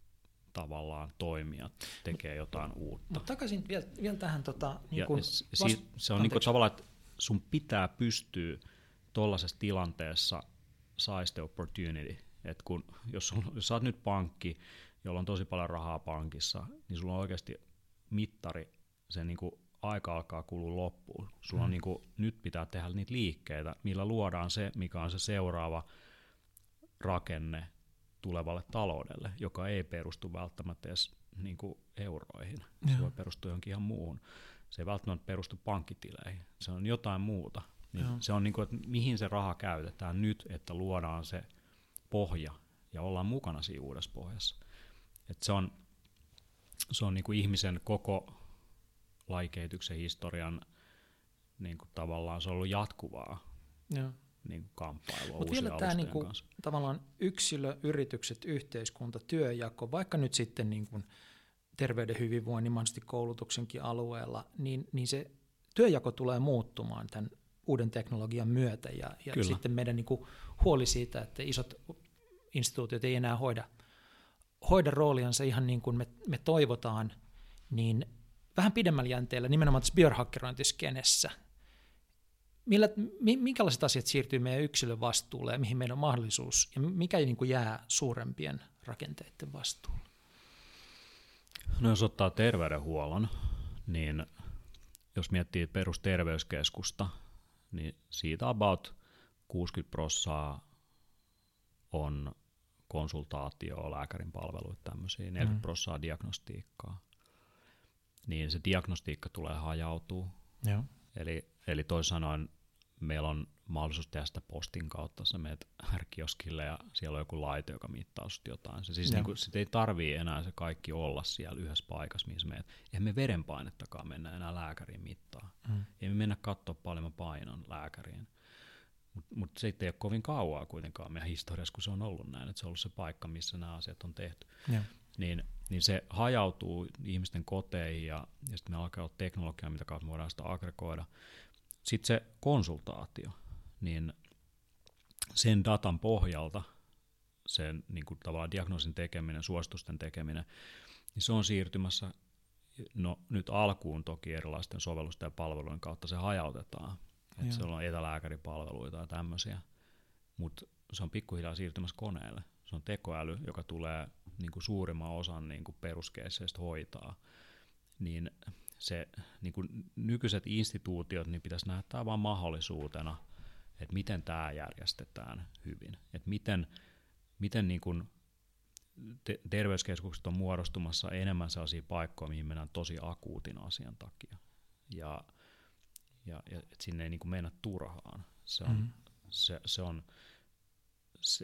S2: tavallaan toimijat tekee jotain uutta.
S1: Mutta takaisin vielä, vielä tähän tota, niin kun
S2: vast... se on niin kuin tavallaan, että sun pitää pystyä tuollaisessa tilanteessa size the opportunity. Et kun, jos, sun, jos sä oot nyt pankki, jolla on tosi paljon rahaa pankissa, niin sulla on oikeasti mittari, se niin kuin aika alkaa kulua loppuun. Sulla mm. on niin kuin, nyt pitää tehdä niitä liikkeitä, millä luodaan se, mikä on se seuraava rakenne tulevalle taloudelle, joka ei perustu välttämättä edes niin kuin euroihin. Se voi perustua johonkin ihan muuhun. Se ei välttämättä perustu pankkitileihin. Se on jotain muuta. Niin se on niin kuin, että mihin se raha käytetään nyt, että luodaan se pohja ja ollaan mukana siinä uudessa pohjassa. Et se on, se on niin kuin ihmisen koko laikehityksen historian niin kuin tavallaan se on ollut jatkuvaa Joo. Niin kamppailua Mut
S1: vielä tämä niin kuin, tavallaan yksilö, yritykset, yhteiskunta, työjako, vaikka nyt sitten niin kuin terveyden hyvinvoinnin, mahdollisesti koulutuksenkin alueella, niin, niin se työjako tulee muuttumaan tämän uuden teknologian myötä ja, ja sitten meidän niin kuin huoli siitä, että isot instituutiot ei enää hoida, hoida rooliansa ihan niin kuin me, me toivotaan, niin vähän pidemmällä jänteellä nimenomaan tässä biohakkerointiskenessä, millä, minkälaiset asiat siirtyy meidän yksilön vastuulle ja mihin meidän on mahdollisuus ja mikä niin kuin jää suurempien rakenteiden vastuulle?
S2: No jos ottaa terveydenhuollon, niin jos miettii perusterveyskeskusta, niin siitä about 60 prossaa on konsultaatio, lääkärin palveluita tämmöisiä, 40 mm. prossaa diagnostiikkaa. Niin se diagnostiikka tulee hajautuu. Joo. Eli, eli toisin sanoen meillä on mahdollisuus tehdä sitä postin kautta, sä meet härkioskille ja siellä on joku laite, joka mittaa jotain. Se siis niin kuin, sit ei tarvii enää se kaikki olla siellä yhdessä paikassa, missä meet. Eihän me verenpainettakaan mennä enää lääkäriin mittaa. Mm. Ei me mennä katsoa paljon mä painon lääkäriin. Mutta mut se ei ole kovin kauaa kuitenkaan meidän historiassa, kun se on ollut näin, että se on ollut se paikka, missä nämä asiat on tehty. Ja. Niin, niin se hajautuu ihmisten koteihin ja, ja sitten me alkaa olla teknologiaa, mitä kautta voidaan sitä aggregoida. Sitten se konsultaatio, niin sen datan pohjalta sen niin kuin tavallaan diagnoosin tekeminen, suositusten tekeminen, niin se on siirtymässä, no nyt alkuun toki erilaisten sovellusten ja palvelujen kautta se hajautetaan, että siellä on etälääkäripalveluita ja tämmöisiä, mutta se on pikkuhiljaa siirtymässä koneelle. Se on tekoäly, joka tulee niin kuin suurimman osan niin kuin peruskeisseistä hoitaa. Niin se niin kuin nykyiset instituutiot niin pitäisi nähdä vain mahdollisuutena, että miten tämä järjestetään hyvin. Että miten, miten niin kuin te- terveyskeskukset on muodostumassa enemmän sellaisia paikkoja, mihin mennään tosi akuutin asian takia. Ja, ja, ja et sinne ei niin kuin mennä turhaan. Se on, mm-hmm. se, se on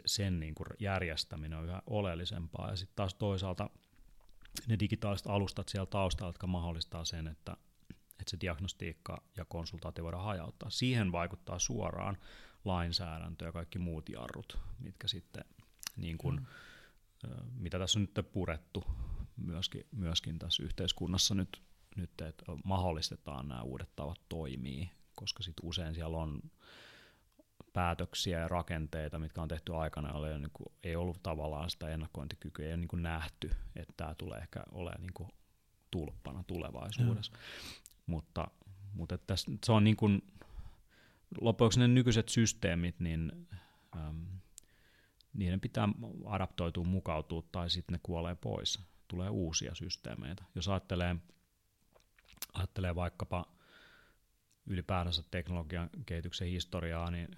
S2: sen niin kuin järjestäminen on yhä oleellisempaa. Ja sitten taas toisaalta ne digitaaliset alustat siellä taustalla, jotka mahdollistaa sen, että, että se diagnostiikka ja konsultaatio voidaan hajauttaa. Siihen vaikuttaa suoraan lainsäädäntö ja kaikki muut jarrut, mitkä sitten, niin kuin, mm. mitä tässä on nyt purettu myöskin, myöskin tässä yhteiskunnassa nyt, nyt, että mahdollistetaan nämä uudet tavat toimii, koska sitten usein siellä on päätöksiä ja rakenteita, mitkä on tehty aikana, joilla niin kuin, ei ollut tavallaan sitä ennakointikykyä, ei ole niin kuin nähty, että tämä tulee ehkä olemaan niin kuin tulppana tulevaisuudessa. Mm. Mutta, mutta että se on niin kuin, lopuksi ne nykyiset systeemit, niin äm, niiden pitää adaptoitua, mukautua tai sitten ne kuolee pois. Tulee uusia systeemeitä. Jos ajattelee, ajattelee vaikkapa ylipäänsä teknologian kehityksen historiaa, niin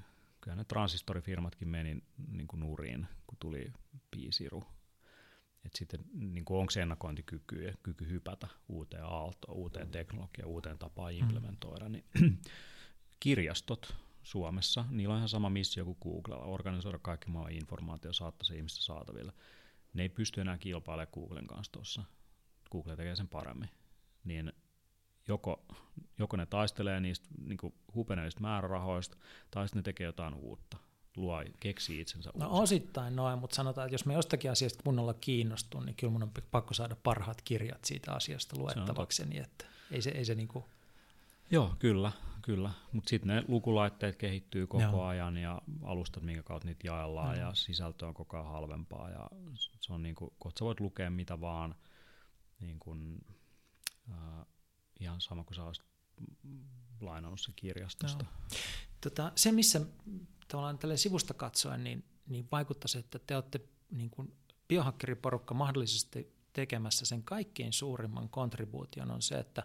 S2: kyllä ne transistorifirmatkin meni niin kuin nuriin, kun tuli piisiru. Et sitten niin kuin onko se ennakointikyky ja kyky hypätä uuteen aaltoon, uuteen teknologiaan, uuteen tapaan mm. implementoida. Niin kirjastot Suomessa, niillä on ihan sama missio kuin Googlella, organisoida kaikki maailman informaatio, saattaa se ihmistä saataville. Ne ei pysty enää kilpailemaan Googlen kanssa tuossa. Google tekee sen paremmin. Niin joko, joko ne taistelee niistä niin hupeneista määrärahoista, tai sitten ne tekee jotain uutta. luo, keksii itsensä
S1: No osittain noin, mutta sanotaan, että jos me jostakin asiasta kunnolla kiinnostun, niin kyllä mun on pakko saada parhaat kirjat siitä asiasta luettavaksi, niin että ei se, ei se niinku,
S2: Joo, kyllä, kyllä. Mutta sitten ne lukulaitteet kehittyy koko
S1: Joo.
S2: ajan ja alustat, minkä kautta niitä jaellaan
S1: Joo.
S2: ja sisältö on koko ajan halvempaa ja se on niinku, kohta sä voit lukea mitä vaan niin kun, äh, ihan sama kuin sä olisit lainannut se kirjastosta.
S1: Tota, se, missä tavallaan tälle sivusta katsoen, niin, niin vaikuttaisi, että te olette niin kuin biohakkeriporukka mahdollisesti tekemässä sen kaikkein suurimman kontribuution on se, että,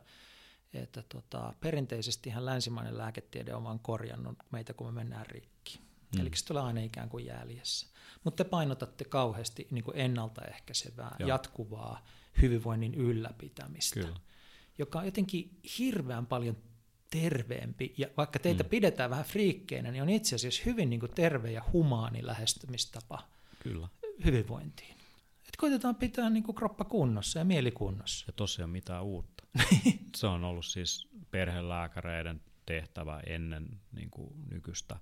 S1: että tota, perinteisesti ihan länsimainen lääketiede on vaan korjannut meitä, kun me mennään rikki. Mm. Eli se tulee aina ikään kuin jäljessä. Mutta te painotatte kauheasti niin kuin ennaltaehkäisevää,
S2: Joo.
S1: jatkuvaa hyvinvoinnin ylläpitämistä,
S2: Kyllä.
S1: Joka on jotenkin hirveän paljon terveempi, ja vaikka teitä mm. pidetään vähän friikkeinä, niin on itse asiassa hyvin niin kuin terve ja humaani lähestymistapa
S2: Kyllä.
S1: hyvinvointiin. Et koitetaan pitää niin kuin kroppa kunnossa ja mieli kunnossa.
S2: Ja ole mitään uutta. se on ollut siis perhelääkäreiden tehtävä ennen niin kuin nykyistä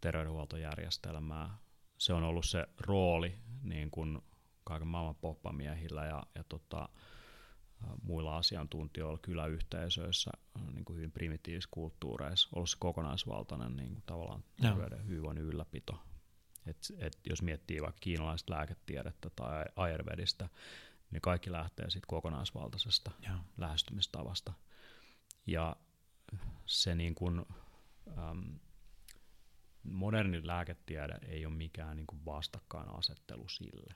S2: terveydenhuoltojärjestelmää. Se on ollut se rooli niin kuin kaiken maailman poppamiehillä ja, ja tota, muilla asiantuntijoilla kyläyhteisöissä, niin kuin hyvin primitiivisissä kulttuureissa, ollut se kokonaisvaltainen niin kuin tavallaan terveyden hyvinvoinnin ylläpito. Et, et jos miettii vaikka kiinalaista lääketiedettä tai ayurvedistä, niin kaikki lähtee siitä kokonaisvaltaisesta
S1: Joo.
S2: lähestymistavasta. Ja se niin kuin, äm, moderni lääketiede ei ole mikään niin kuin vastakkainasettelu sille.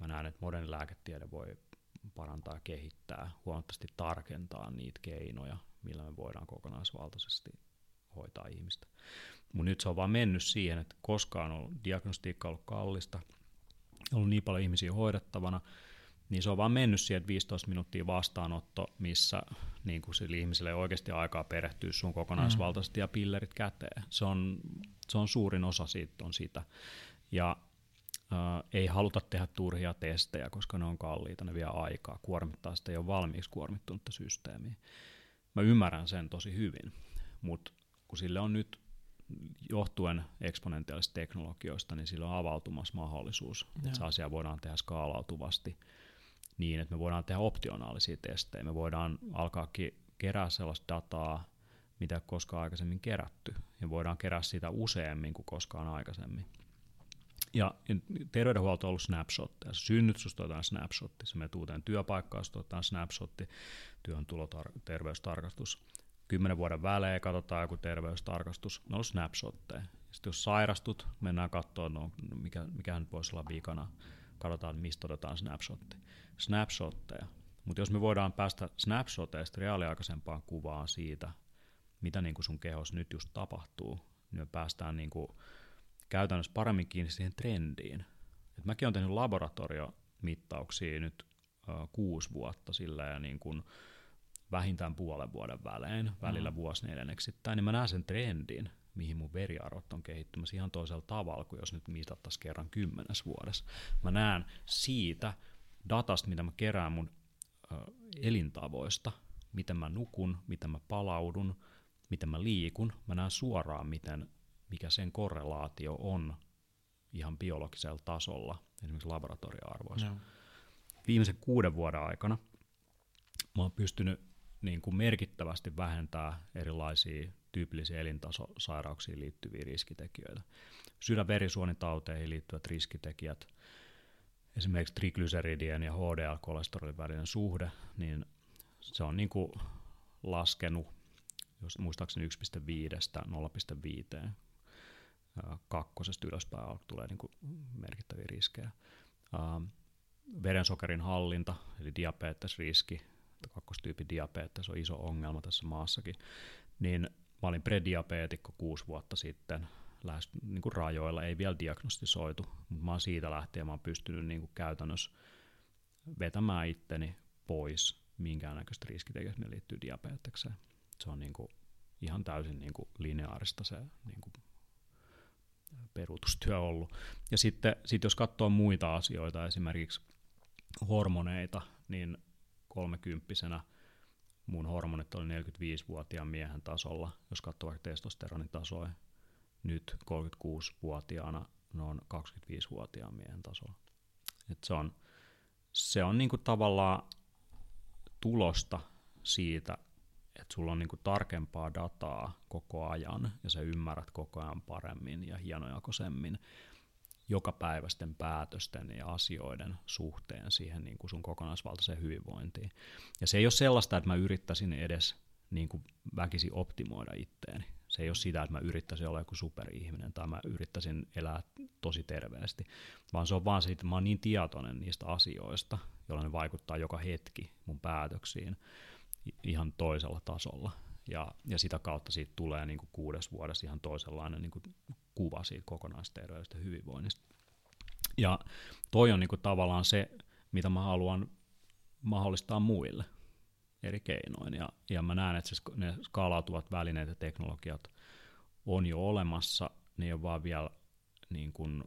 S2: Mä näen, että moderni lääketiede voi parantaa ja kehittää, huomattavasti tarkentaa niitä keinoja, millä me voidaan kokonaisvaltaisesti hoitaa ihmistä. Mutta nyt se on vaan mennyt siihen, että koskaan on diagnostiikka ollut kallista, on ollut niin paljon ihmisiä hoidettavana, niin se on vaan mennyt siihen, että 15 minuuttia vastaanotto, missä niin kuin sille ihmiselle ei oikeasti aikaa perehtyä sun kokonaisvaltaisesti ja pillerit käteen. Se on, se on suurin osa siitä on sitä. Ja ei haluta tehdä turhia testejä, koska ne on kalliita, ne vie aikaa, kuormittaa sitä jo valmiiksi kuormittunutta systeemiä. Mä ymmärrän sen tosi hyvin, mutta kun sille on nyt johtuen eksponentiaalisista teknologioista, niin sillä on avautumassa mahdollisuus, että se asia voidaan tehdä skaalautuvasti niin, että me voidaan tehdä optionaalisia testejä. Me voidaan alkaakin kerää sellaista dataa, mitä koskaan aikaisemmin kerätty, ja voidaan kerää sitä useammin kuin koskaan aikaisemmin. Ja terveydenhuolto on ollut snapshotteja. Sä synnyt, susta otetaan snapshotti. Se menet uuteen työpaikkaan, otetaan snapshotti, työn tulotar- terveystarkastus. Kymmenen vuoden välein katsotaan joku terveystarkastus. Ne on ollut snapshotteja. Sitten jos sairastut, mennään katsomaan, no, mikä, mikä nyt voisi olla vikana. Katsotaan, mistä otetaan snapshotti. Snapshotteja. Mutta jos me voidaan päästä snapshoteista reaaliaikaisempaan kuvaan siitä, mitä niin sun kehos nyt just tapahtuu, niin me päästään niin kuin käytännössä paremmin kiinni siihen trendiin. Et mäkin olen tehnyt laboratoriomittauksia nyt ö, kuusi vuotta sillä ja niin kuin vähintään puolen vuoden välein, välillä mm. vuosi neljänneksittäin, niin mä näen sen trendin, mihin mun veriarvot on kehittymässä ihan toisella tavalla kuin jos nyt mitattaisiin kerran kymmenes vuodessa. Mä näen siitä datasta, mitä mä kerään mun ö, elintavoista, miten mä nukun, miten mä palaudun, miten mä liikun. Mä näen suoraan, miten, mikä sen korrelaatio on ihan biologisella tasolla, esimerkiksi laboratorioarvoissa.
S1: Joo.
S2: Viimeisen kuuden vuoden aikana mä oon pystynyt niin kuin merkittävästi vähentää erilaisia tyypillisiä elintasosairauksiin liittyviä riskitekijöitä. Sydän-verisuonitauteihin liittyvät riskitekijät, esimerkiksi triglyceridien ja HDL-kolesterolin välinen suhde, niin se on niin kuin laskenut, jos muistaakseni 1,5 0,5 kakkosesta ylöspäin tulee niin kuin merkittäviä riskejä. Verensokerin hallinta, eli diabetesriski, kakkostyypin diabetes on iso ongelma tässä maassakin, niin mä olin prediabeetikko kuusi vuotta sitten, lähes niin kuin rajoilla, ei vielä diagnostisoitu, mutta mä oon siitä lähtien mä oon pystynyt niin kuin käytännössä vetämään itteni pois minkäännäköistä riskitekijästä, ne liittyy diabetekseen. Se on niin kuin ihan täysin niin kuin lineaarista se niin kuin peruutustyö ollut. Ja sitten sit jos katsoo muita asioita, esimerkiksi hormoneita, niin kolmekymppisenä mun hormonit oli 45-vuotiaan miehen tasolla, jos katsoo vaikka testosteronin tasoa, nyt 36-vuotiaana noin 25-vuotiaan miehen tasolla. Et se on, se on niinku tavallaan tulosta siitä, että sulla on niinku tarkempaa dataa koko ajan ja sä ymmärrät koko ajan paremmin ja hienojakoisemmin jokapäiväisten päätösten ja asioiden suhteen siihen niin kuin sun kokonaisvaltaiseen hyvinvointiin. Ja se ei ole sellaista, että mä yrittäisin edes niin kuin optimoida itteeni. Se ei ole sitä, että mä yrittäisin olla joku superihminen tai mä yrittäisin elää tosi terveesti, vaan se on vaan siitä, että mä oon niin tietoinen niistä asioista, joilla ne vaikuttaa joka hetki mun päätöksiin ihan toisella tasolla. Ja, ja sitä kautta siitä tulee niin kuin kuudes vuodessa ihan toisenlainen niin kuin kuva siitä kokonaisterveydestä hyvinvoinnista. Ja toi on niin kuin tavallaan se, mitä mä haluan mahdollistaa muille eri keinoin. Ja, ja mä näen, että se, ne skaalautuvat välineet ja teknologiat on jo olemassa, ne ei vaan vielä niin kuin,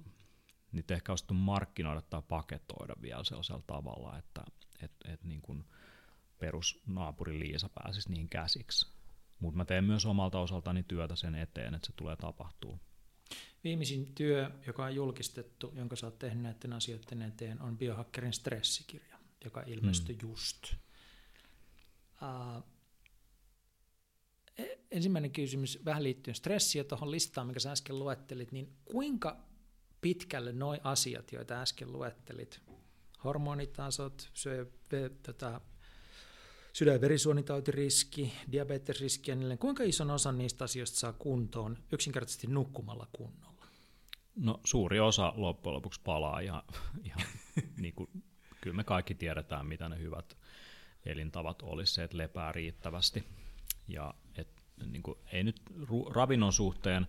S2: niitä ehkä markkinoida tai paketoida vielä sellaisella tavalla, että et, et niin kuin perusnaapuri Liisa pääsisi niin käsiksi. Mutta mä teen myös omalta osaltani työtä sen eteen, että se tulee tapahtuu.
S1: Viimeisin työ, joka on julkistettu, jonka sä oot tehnyt näiden asioiden eteen, on biohakkerin stressikirja, joka ilmestyi hmm. just. Uh, ensimmäinen kysymys vähän liittyen stressiä tuohon listaan, mikä sä äsken luettelit, niin kuinka pitkälle nuo asiat, joita äsken luettelit, hormonitasot, syö, tota, sydän- ja verisuonitautiriski, diabetesriski ja niin kuinka ison osan niistä asioista saa kuntoon yksinkertaisesti nukkumalla kunnolla?
S2: No suuri osa loppujen lopuksi palaa ihan, ihan niin kuin, kyllä me kaikki tiedetään, mitä ne hyvät elintavat olisi se, että lepää riittävästi. Ja et, niin kuin, ei nyt ravinnon suhteen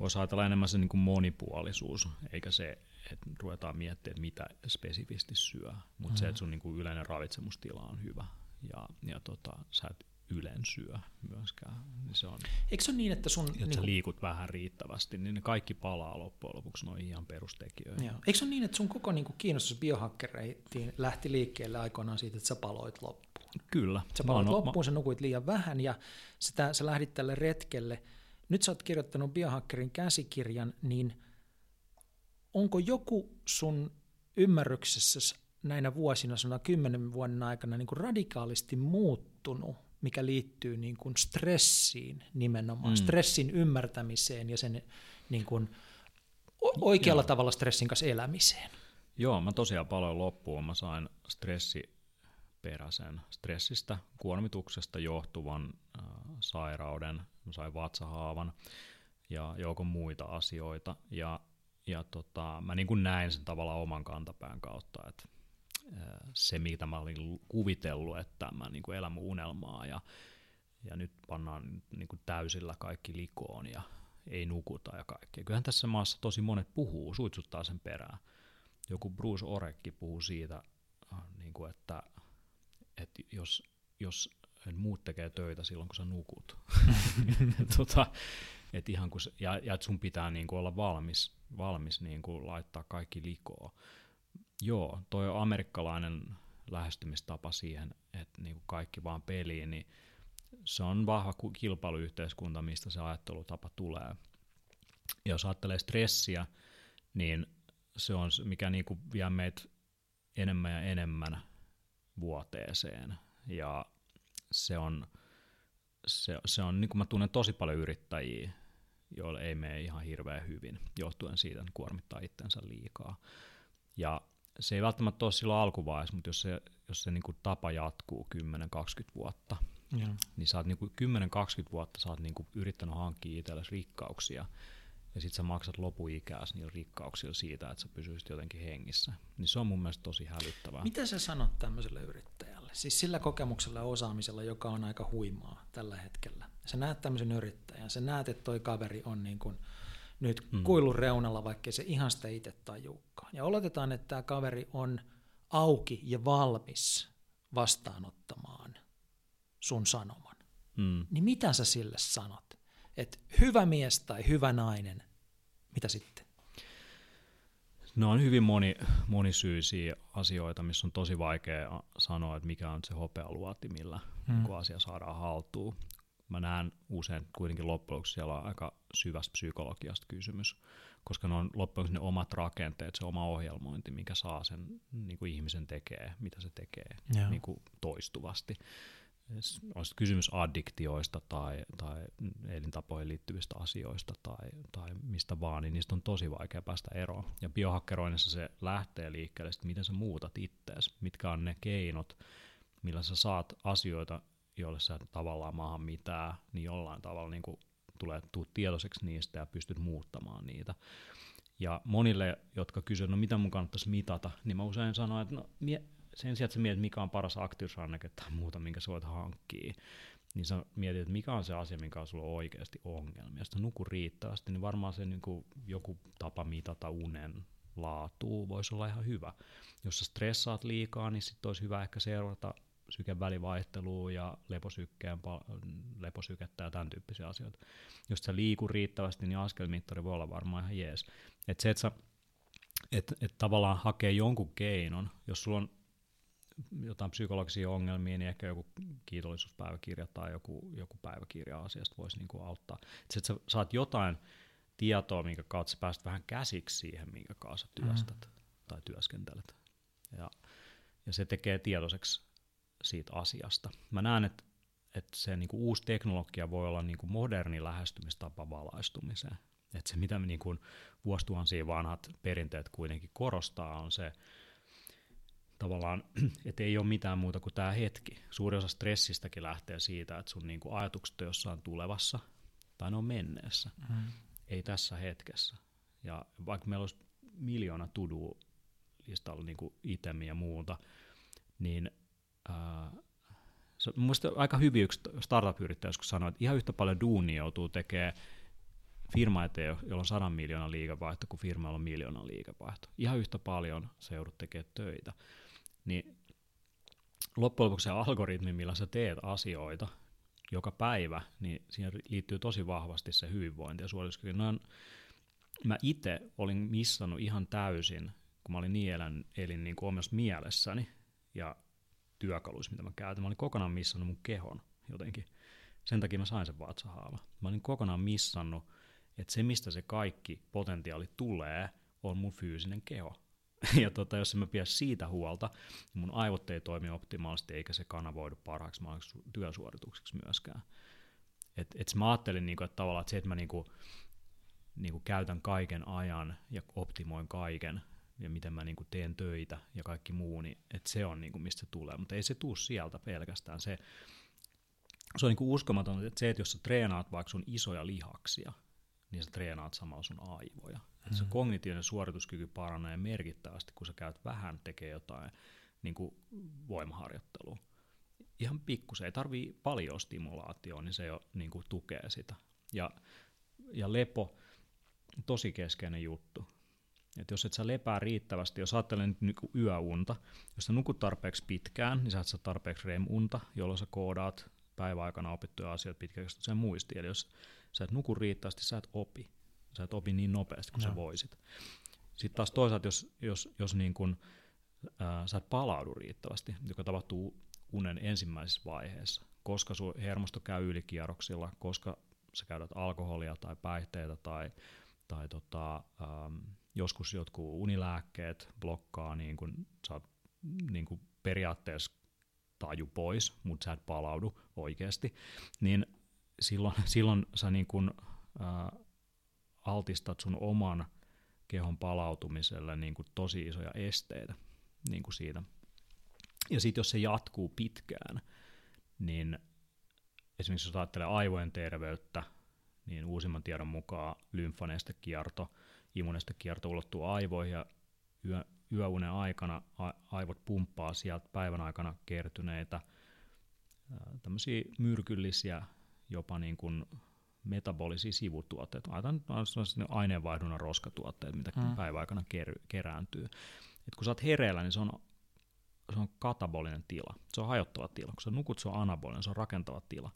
S2: voisi ajatella enemmän se niin kuin monipuolisuus, eikä se, että ruvetaan miettimään, että mitä spesifisti syö, mutta mm-hmm. se, että sun niin kuin yleinen ravitsemustila on hyvä ja, ja tota, sä et ylen syö myöskään. Niin se on,
S1: Eikö se ole niin, että sun... Että
S2: niin sä liikut vähän riittävästi, niin ne kaikki palaa loppujen lopuksi noin ihan perustekijöihin.
S1: Joo. Eikö se ole niin, että sun koko niin kuin, kiinnostus biohakkereitiin lähti liikkeelle aikoinaan siitä, että sä paloit loppuun?
S2: Kyllä.
S1: Sä paloit no, loppuun, mä... sä nukuit liian vähän ja sitä, sä lähdit tälle retkelle. Nyt sä oot kirjoittanut biohakkerin käsikirjan, niin onko joku sun ymmärryksessä näinä vuosina, sanotaan kymmenen vuoden aikana niin kuin radikaalisti muuttunut, mikä liittyy niin kuin stressiin nimenomaan, mm. stressin ymmärtämiseen ja sen niin kuin oikealla Joo. tavalla stressin kanssa elämiseen.
S2: Joo, mä tosiaan paljon loppuun. Mä sain stressiperäisen stressistä, kuormituksesta johtuvan äh, sairauden, mä sain vatsahaavan ja joukon muita asioita. Ja, ja tota, mä niin kuin näin sen tavallaan oman kantapään kautta, että se, mitä mä olin kuvitellut, että mä niin kuin elän mun unelmaa ja, ja nyt pannaan niin kuin täysillä kaikki likoon ja ei nukuta ja kaikkea. Kyllähän tässä maassa tosi monet puhuu, suitsuttaa sen perään. Joku Bruce Orekki puhuu siitä, äh, niin kuin että, että jos, jos muut tekee töitä silloin, kun sä nukut. tota, et ihan kun ja, ja sun pitää niin kuin olla valmis, valmis niin kuin laittaa kaikki likoon. Joo, toi on amerikkalainen lähestymistapa siihen, että niin kuin kaikki vaan peliin, niin se on vahva kilpailuyhteiskunta, mistä se ajattelutapa tulee. Ja jos ajattelee stressiä, niin se on mikä niin kuin vie meitä enemmän ja enemmän vuoteeseen. Ja se on, se, se on niin kuin mä tunnen tosi paljon yrittäjiä, joille ei mene ihan hirveän hyvin, johtuen siitä, että kuormittaa itsensä liikaa. Ja se ei välttämättä ole silloin alkuvaiheessa, mutta jos se, jos se niin kuin tapa jatkuu 10-20 vuotta, ja. niin sä oot niin 10-20 vuotta sä oot niin kuin yrittänyt hankkia itsellesi rikkauksia, ja sitten sä maksat lopuikääs niillä rikkauksilla siitä, että sä pysyisit jotenkin hengissä. Niin se on mun mielestä tosi hälyttävää.
S1: Mitä sä sanot tämmöiselle yrittäjälle? Siis sillä kokemuksella ja osaamisella, joka on aika huimaa tällä hetkellä. Sä näet tämmöisen yrittäjän, sä näet, että toi kaveri on niin kuin – nyt mm. kuilun reunalla, vaikka se ihan sitä itse tajuukaan. Ja oletetaan, että tämä kaveri on auki ja valmis vastaanottamaan sun sanoman. Mm. Niin mitä sä sille sanot? Että hyvä mies tai hyvä nainen, mitä sitten?
S2: Ne on hyvin moni, monisyisiä asioita, missä on tosi vaikea sanoa, että mikä on se hopealuoti, millä mm. asia saadaan haltuun. Mä näen usein kuitenkin loppujen lopuksi siellä on aika syvästä psykologiasta kysymys, koska ne on loppujen ne omat rakenteet, se oma ohjelmointi, mikä saa sen niin kuin ihmisen tekee, mitä se tekee niin kuin toistuvasti. On kysymys addiktioista tai, tai elintapoihin liittyvistä asioista tai, tai mistä vaan, niin niistä on tosi vaikea päästä eroon. Ja biohakkeroinnissa se lähtee liikkeelle, että miten sä muutat ittees, mitkä on ne keinot, millä sä saat asioita, joille sä tavallaan maahan mitään, niin jollain tavalla niin kuin tulee tuu tietoiseksi niistä ja pystyt muuttamaan niitä. Ja monille, jotka kysyvät, no mitä mun kannattaisi mitata, niin mä usein sanon, että no, mie, sen sijaan, että sä mietit, mikä on paras aktiivisuusranneke tai muuta, minkä sä voit hankkia, niin sä mietit, että mikä on se asia, minkä on sulla oikeasti ongelmia. Sitten nuku riittävästi, niin varmaan se niin joku tapa mitata unen laatuu voisi olla ihan hyvä. Jos sä stressaat liikaa, niin sitten olisi hyvä ehkä seurata syken välivaihtelua ja leposykkeen, leposykettä ja tämän tyyppisiä asioita. Jos sä liiku riittävästi, niin askelmittari voi olla varmaan ihan jees. Et se, että sä et, et tavallaan hakee jonkun keinon, jos sulla on jotain psykologisia ongelmia, niin ehkä joku kiitollisuuspäiväkirja tai joku, joku päiväkirja asiasta voisi niinku auttaa. Et se, että sä saat jotain tietoa, minkä kautta sä pääset vähän käsiksi siihen, minkä kanssa työstät mm. tai työskentelet. Ja, ja se tekee tietoiseksi siitä asiasta. Mä näen, että, että se niin kuin uusi teknologia voi olla niin kuin moderni lähestymistapa valaistumiseen. Että se, mitä niin kuin vuosituhansia vanhat perinteet kuitenkin korostaa, on se, tavallaan, että ei ole mitään muuta kuin tämä hetki. Suuri osa stressistäkin lähtee siitä, että sun niin kuin ajatukset on jossain tulevassa tai ne on menneessä, mm. ei tässä hetkessä. Ja vaikka meillä olisi miljoona tudua listalla niin itemiä ja muuta, niin se, muista aika hyvin yksi startup-yrittäjä joskus sanoi, että ihan yhtä paljon duunia joutuu tekemään firma eteen, jolla on sadan miljoonan liikevaihto, kuin firma, jolla on miljoonan liikevaihto. Ihan yhtä paljon se joudut tekemään töitä. Niin loppujen lopuksi se algoritmi, millä sä teet asioita joka päivä, niin siihen liittyy tosi vahvasti se hyvinvointi ja suorituskyky. No, mä itse olin missannut ihan täysin, kun mä olin niin elän, elin niin kuin omassa mielessäni, ja työkaluissa, mitä mä käytän. Mä olin kokonaan missannut mun kehon jotenkin. Sen takia mä sain sen vatsahaava. Mä olin kokonaan missannut, että se mistä se kaikki potentiaali tulee, on mun fyysinen keho. Ja tota, jos mä pidä siitä huolta, niin mun aivot ei toimi optimaalisesti, eikä se kanavoidu parhaaksi työsuoritukseksi myöskään. Et, et mä ajattelin, niinku, että tavallaan että se, että mä niinku, niinku käytän kaiken ajan ja optimoin kaiken, ja miten mä niinku teen töitä ja kaikki muu, niin että se on niinku mistä se tulee. Mutta ei se tuu sieltä pelkästään. Se, se on niinku uskomaton, että se, että jos sä treenaat vaikka sun isoja lihaksia, niin sä treenaat samalla sun aivoja. Mm-hmm. Se kognitiivinen suorituskyky paranee merkittävästi, kun sä käyt vähän tekee jotain niin kuin voimaharjoittelua. Ihan pikkusen, ei tarvii paljon stimulaatioa, niin se jo niin kuin tukee sitä. Ja, ja lepo, tosi keskeinen juttu. Et jos et sä lepää riittävästi, jos ajattelee nyt niin yöunta, jos sä nukut tarpeeksi pitkään, niin sä et saa tarpeeksi REM-unta, jolloin sä koodaat päiväaikana opittuja asioita pitkäkestoiseen muistiin. Eli jos sä et nuku riittävästi, sä et opi. Sä et opi niin nopeasti kuin no. sä voisit. Sitten taas toisaalta, jos, jos, jos niin kun, ää, sä et palaudu riittävästi, joka tapahtuu unen ensimmäisessä vaiheessa, koska sun hermosto käy ylikierroksilla, koska sä käytät alkoholia tai päihteitä tai, tai tota, ähm, joskus jotkut unilääkkeet blokkaa, niin kun sä niin kun periaatteessa taju pois, mutta sä et palaudu oikeasti, niin silloin, silloin sä niin kun, ää, altistat sun oman kehon palautumiselle niin kun tosi isoja esteitä niin kuin siitä. Ja sitten jos se jatkuu pitkään, niin esimerkiksi jos ajattelee aivojen terveyttä, niin uusimman tiedon mukaan lymfanestekierto – immunestekierto ulottuu aivoihin ja yö, yöunen aikana aivot pumppaa sieltä päivän aikana kertyneitä tämmöisiä myrkyllisiä, jopa niin kuin metabolisia sivutuotteita. Ajatellaan aineenvaihdunnan roskatuotteet, mitä hmm. päivän aikana ker- kerääntyy. Et kun sä oot hereillä, niin se on, se on katabolinen tila. Se on hajottava tila. Kun sä nukut, se on anabolinen, se on rakentava tila.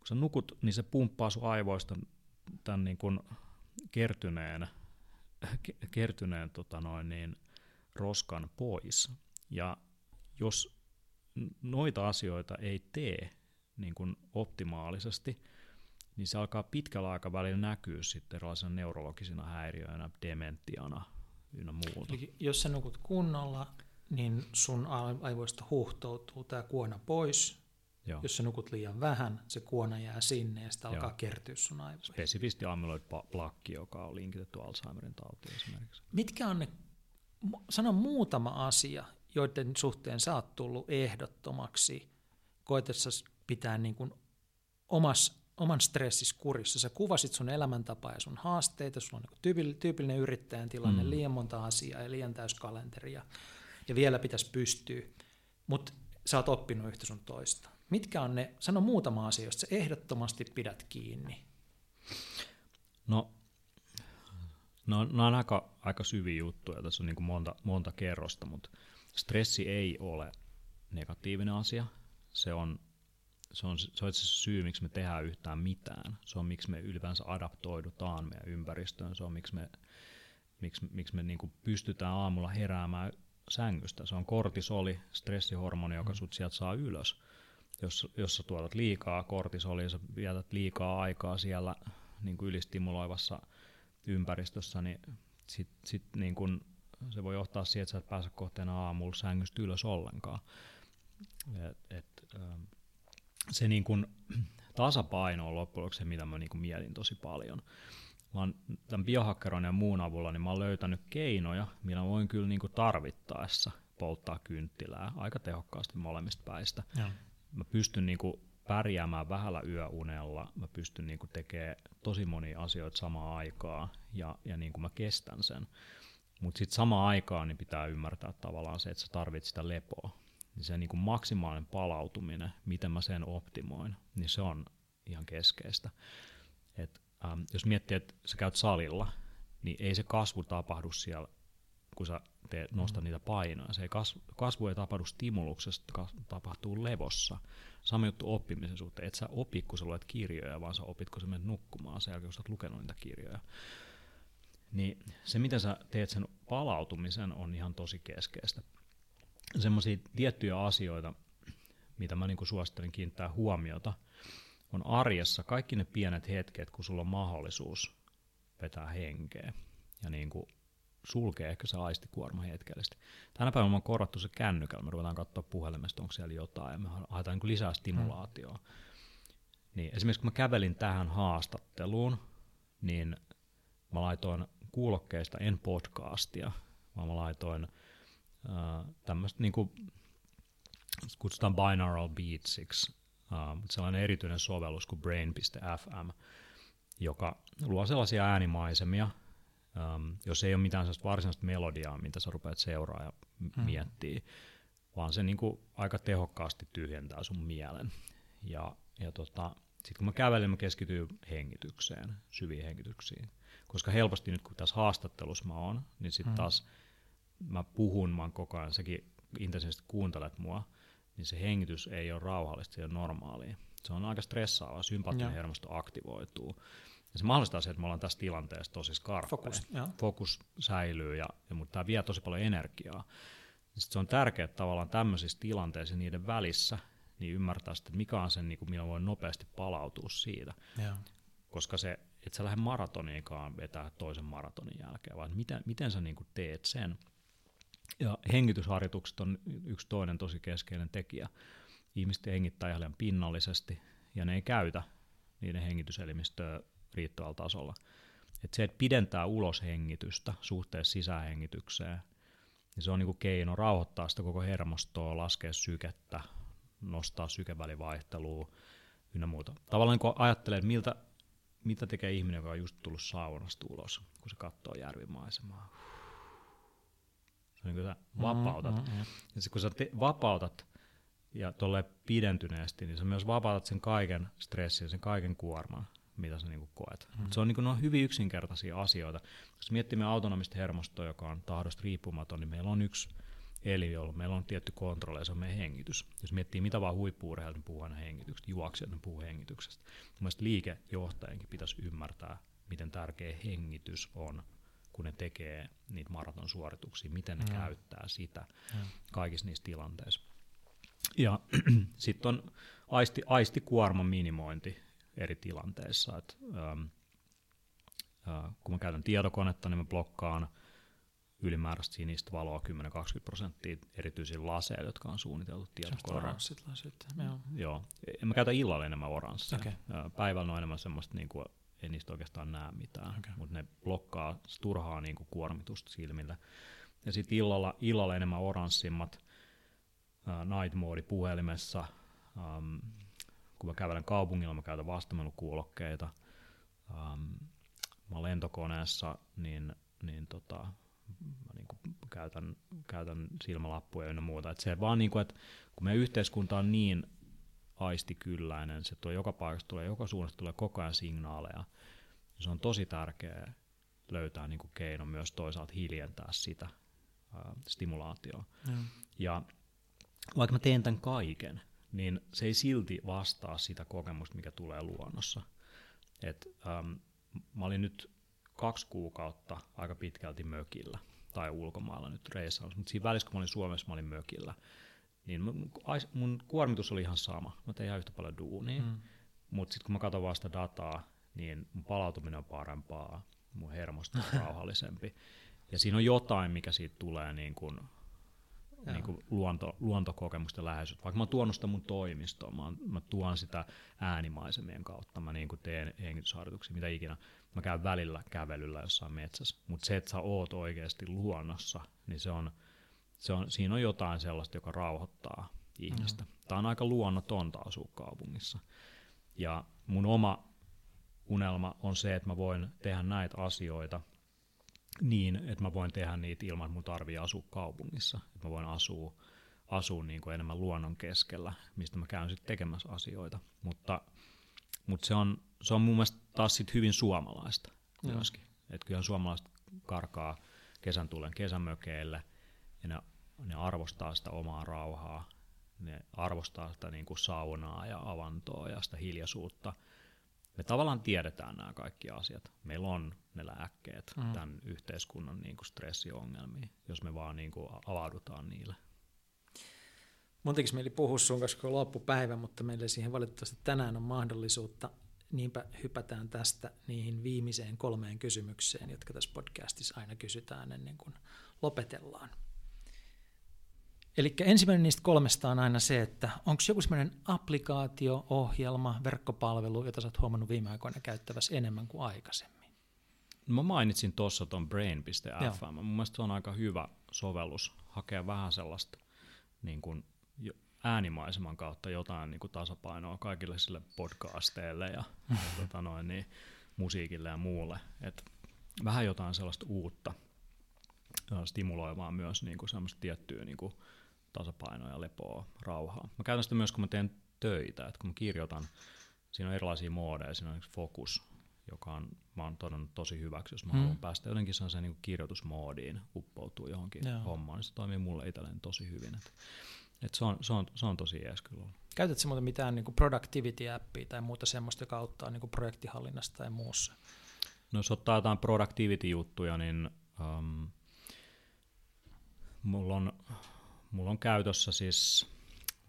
S2: Kun sä nukut, niin se pumppaa sun aivoista tämän niin kuin kertyneen, kertyneen tota noin, niin, roskan pois. Ja jos noita asioita ei tee niin kuin optimaalisesti, niin se alkaa pitkällä aikavälillä näkyä sitten erilaisina neurologisina häiriöinä, dementiana ynnä muuta.
S1: Eli jos sä nukut kunnolla, niin sun aivoista huhtoutuu tämä kuona pois. Joo. Jos sä nukut liian vähän, se kuona jää sinne ja sitä alkaa Joo. kertyä sun aivoihin.
S2: Spesifisti amyloid plakki, joka on linkitetty Alzheimerin tautiin esimerkiksi.
S1: Mitkä on ne, sano muutama asia, joiden suhteen sä oot tullut ehdottomaksi koetessa pitää niin kuin omas, oman stressis kurissa. Sä kuvasit sun elämäntapaa ja sun haasteita, sulla on niin tyypillinen yrittäjän tilanne, mm. liian monta asiaa ja liian täys kalenteri ja, ja vielä pitäisi pystyä, mutta sä oot oppinut yhtä sun toista. Mitkä on ne, sano muutama asia, josta sä ehdottomasti pidät kiinni.
S2: No, no, no on aika, aika syviä juttuja, tässä on niin kuin monta, monta kerrosta, mutta stressi ei ole negatiivinen asia. Se on, se on, se on itse syy, miksi me tehdään yhtään mitään. Se on, miksi me ylipäänsä adaptoidutaan meidän ympäristöön. Se on, miksi me, miksi, miksi me niin kuin pystytään aamulla heräämään sängystä. Se on kortisoli, stressihormoni, joka mm. sut sieltä saa ylös. Jos, jos sä tuotat liikaa kortisolia, sä vietät liikaa aikaa siellä niin kuin ylistimuloivassa ympäristössä, niin sit, sit niin kuin se voi johtaa siihen, että sä et pääse kohteena aamulla sängystä ylös ollenkaan. Et, et, ähm, se niin kuin, tasapaino on loppujen lopuksi se, mitä mä niin kuin mietin tosi paljon. Mä oon tämän biohakkeron ja muun avulla, niin mä oon löytänyt keinoja, millä voin kyllä niin kuin tarvittaessa polttaa kynttilää aika tehokkaasti molemmista päistä. Ja. Mä pystyn niin kuin pärjäämään vähällä yöunella, mä pystyn niin kuin tekemään tosi monia asioita samaan aikaan ja, ja niin kuin mä kestän sen. Mutta sitten samaan aikaan niin pitää ymmärtää tavallaan se, että sä tarvitset sitä lepoa. Niin se niin kuin maksimaalinen palautuminen, miten mä sen optimoin, niin se on ihan keskeistä. Et, ähm, jos miettii, että sä käyt salilla, niin ei se kasvu tapahdu siellä, kun sä teet, nostat mm. niitä painoja. Se ei kasvu, kasvu ei tapahdu stimuluksesta, tapahtuu levossa. Sama juttu oppimisen suhteen. Et sä opi, kun sä luet kirjoja, vaan sä opit, kun sä menet nukkumaan sen jälkeen, kun sä oot lukenut niitä kirjoja. Niin se, miten sä teet sen palautumisen, on ihan tosi keskeistä. Semmoisia tiettyjä asioita, mitä mä niin suosittelen kiinnittää huomiota, on arjessa kaikki ne pienet hetket, kun sulla on mahdollisuus vetää henkeä ja niin kuin sulkee ehkä se aistikuorma hetkellisesti. Tänä päivänä on korvattu se kännykällä, me ruvetaan katsoa puhelimesta, onko siellä jotain, ja me haetaan niin lisää stimulaatioa. Mm. Niin esimerkiksi kun mä kävelin tähän haastatteluun, niin mä laitoin kuulokkeista, en podcastia, vaan mä laitoin uh, tämmöistä niin kuin, kutsutaan binaural beatsiksi, uh, sellainen erityinen sovellus kuin brain.fm, joka luo sellaisia äänimaisemia, um, jos ei ole mitään sellaista varsinaista melodiaa, mitä sä rupeat seuraa ja mm. miettiä, vaan se niin kuin aika tehokkaasti tyhjentää sun mielen. Ja, ja tota, sitten kun mä kävelen, mä keskityn hengitykseen, syviin hengityksiin koska helposti nyt kun tässä haastattelussa mä oon, niin sitten mm. taas mä puhun, mä oon koko ajan, säkin intensiivisesti kuuntelet mua, niin se hengitys ei ole rauhallista, se on normaalia. Se on aika stressaavaa, sympaattinen hermosto aktivoituu. Ja se mahdollistaa se, että me ollaan tässä tilanteessa tosi skarppea. Fokus, Fokus säilyy, ja, ja, mutta tämä vie tosi paljon energiaa. Sitten se on tärkeää että tavallaan tämmöisissä tilanteissa niiden välissä niin ymmärtää sitten, että mikä on se, niin kuin, millä voi nopeasti palautua siitä. Ja. Koska se et sä lähde maratoniinkaan vetää toisen maratonin jälkeen, vaan miten, miten sä niin teet sen. Ja hengitysharjoitukset on yksi toinen tosi keskeinen tekijä. Ihmiset hengittää ihan pinnallisesti ja ne ei käytä niiden hengityselimistöä riittävällä tasolla. Et se, että pidentää uloshengitystä suhteessa sisähengitykseen, niin se on niin keino rauhoittaa sitä koko hermostoa, laskea sykettä, nostaa sykevälivaihtelua ynnä muuta. Tavallaan kun ajattelee, että miltä mitä tekee ihminen, joka on just tullut saunasta ulos, kun se katsoo järvimaisemaa. Se on niin kuin sä vapautat. Mm, mm, mm. Ja kun sä te- vapautat ja tuolle pidentyneesti, niin sä myös vapautat sen kaiken stressin, sen kaiken kuorman, mitä sä niin koet. Mm. Se on, niin kuin, on hyvin yksinkertaisia asioita. Jos miettii autonomista hermostoa, joka on tahdosta riippumaton, niin meillä on yksi eli jolla meillä on tietty kontrolli, ja se on meidän hengitys. Jos miettii mitä vaan huippu niin puhuu aina hengityksestä, juoksijat, ne puhuu hengityksestä. Mielestäni liikejohtajankin pitäisi ymmärtää, miten tärkeä hengitys on, kun ne tekee niitä maratonsuorituksia, miten ne mm. käyttää sitä mm. kaikissa niissä tilanteissa. Ja sitten on aisti, aistikuorman minimointi, eri tilanteissa. Et, ähm, äh, kun mä käytän tietokonetta, niin mä blokkaan ylimääräistä sinistä valoa 10-20 prosenttia erityisiä laseja, jotka on suunniteltu tietokoneella.
S1: Oranssit lasit, joo.
S2: Joo. En mä käytä illalla enemmän oranssia. Äh, Päivällä on enemmän semmoista, niin kuin, ei niistä oikeastaan näe mitään,
S1: Okei.
S2: mutta ne blokkaa turhaa niin kuin kuormitusta silmille. Ja sitten illalla, illalla enemmän oranssimmat uh, night mode puhelimessa. Um, kun mä kävelen kaupungilla, mä käytän vastamenukuulokkeita. Um, mä oon lentokoneessa, niin, niin tota, mä niin kuin käytän, käytän silmälappuja ja muuta. Et se vaan niin kuin, että kun meidän yhteiskunta on niin aistikylläinen, se tulee joka paikasta, tulee joka suunnasta tulee koko ajan signaaleja. niin Se on tosi tärkeää löytää niin kuin keino myös toisaalta hiljentää sitä ää, stimulaatioa.
S1: Joo.
S2: Ja vaikka mä teen tämän kaiken, niin se ei silti vastaa sitä kokemusta, mikä tulee luonnossa. Et, ähm, mä olin nyt kaksi kuukautta aika pitkälti mökillä tai ulkomailla nyt reissaus, mutta siinä välissä, kun mä olin Suomessa, mä olin mökillä, niin mun, mun kuormitus oli ihan sama. Mä tein ihan yhtä paljon duunia, mm. mutta sitten kun mä katson vaan sitä dataa, niin mun palautuminen on parempaa, mun hermosto on rauhallisempi. Ja siinä on jotain, mikä siitä tulee niin kuin, niin kuin luonto, luontokokemusten läheisyyttä. Vaikka mä oon tuonut sitä mun toimistoon, mä, oon, mä tuon sitä äänimaisemien kautta, mä niin kuin teen hengitysharjoituksia, mitä ikinä. Mä käyn välillä kävelyllä jossain metsässä, mutta se, että sä oot oikeasti luonnossa, niin se on, se on, siinä on jotain sellaista, joka rauhoittaa ihmistä. Mm. Tämä on aika luonnotonta asua kaupungissa. Ja mun oma unelma on se, että mä voin tehdä näitä asioita niin, että mä voin tehdä niitä ilman, että mun tarvii asua kaupungissa. Että mä voin asua, asua niin kuin enemmän luonnon keskellä, mistä mä käyn sitten tekemässä asioita. Mutta, mutta se, on, se on mun mielestä taas sit hyvin suomalaista myöskin. Että kyllähän suomalaiset karkaa kesän tullen kesämökeille ja ne, ne arvostaa sitä omaa rauhaa. Ne arvostaa sitä niin kuin saunaa ja avantoa ja sitä hiljaisuutta. Me tavallaan tiedetään nämä kaikki asiat. Meillä on ne lääkkeet mm. tämän yhteiskunnan niin kuin stressiongelmiin, jos me vaan niin kuin avaudutaan niille.
S1: Mun tekisi mieli puhua sun kanssa koko loppupäivä, mutta meillä ei siihen valitettavasti tänään on mahdollisuutta. Niinpä hypätään tästä niihin viimeiseen kolmeen kysymykseen, jotka tässä podcastissa aina kysytään ennen kuin lopetellaan. Eli ensimmäinen niistä kolmesta on aina se, että onko joku sellainen applikaatio, ohjelma, verkkopalvelu, jota sä oot huomannut viime aikoina käyttävässä enemmän kuin aikaisemmin?
S2: Mä mainitsin tuossa tuon brain.fm. Mun mielestä se on aika hyvä sovellus hakea vähän sellaista niin kuin äänimaiseman kautta jotain niin kuin tasapainoa kaikille sille podcasteille ja tota noin, niin, musiikille ja muulle. Et vähän jotain sellaista uutta ja stimuloivaa myös niin kuin semmoista tiettyä niin kuin tasapainoa ja lepoa, rauhaa. Mä käytän sitä myös, kun mä teen töitä, että kun mä kirjoitan, siinä on erilaisia moodeja, siinä on fokus, joka on, mä oon todennut tosi hyväksi, jos mä
S1: Mm.
S2: haluan päästä jotenkin sellaiseen niin kirjoitusmoodiin, uppoutuu johonkin
S1: Joo.
S2: hommaan, niin se toimii mulle itselleen tosi hyvin. Et, et se, on, se, on, se on tosi jees kyllä ollut.
S1: Käytätkö muuten mitään niin productivity-appia tai muuta semmoista, joka auttaa niin projektihallinnassa tai muussa?
S2: No jos ottaa jotain productivity-juttuja, niin um, mulla, on, mulla on käytössä siis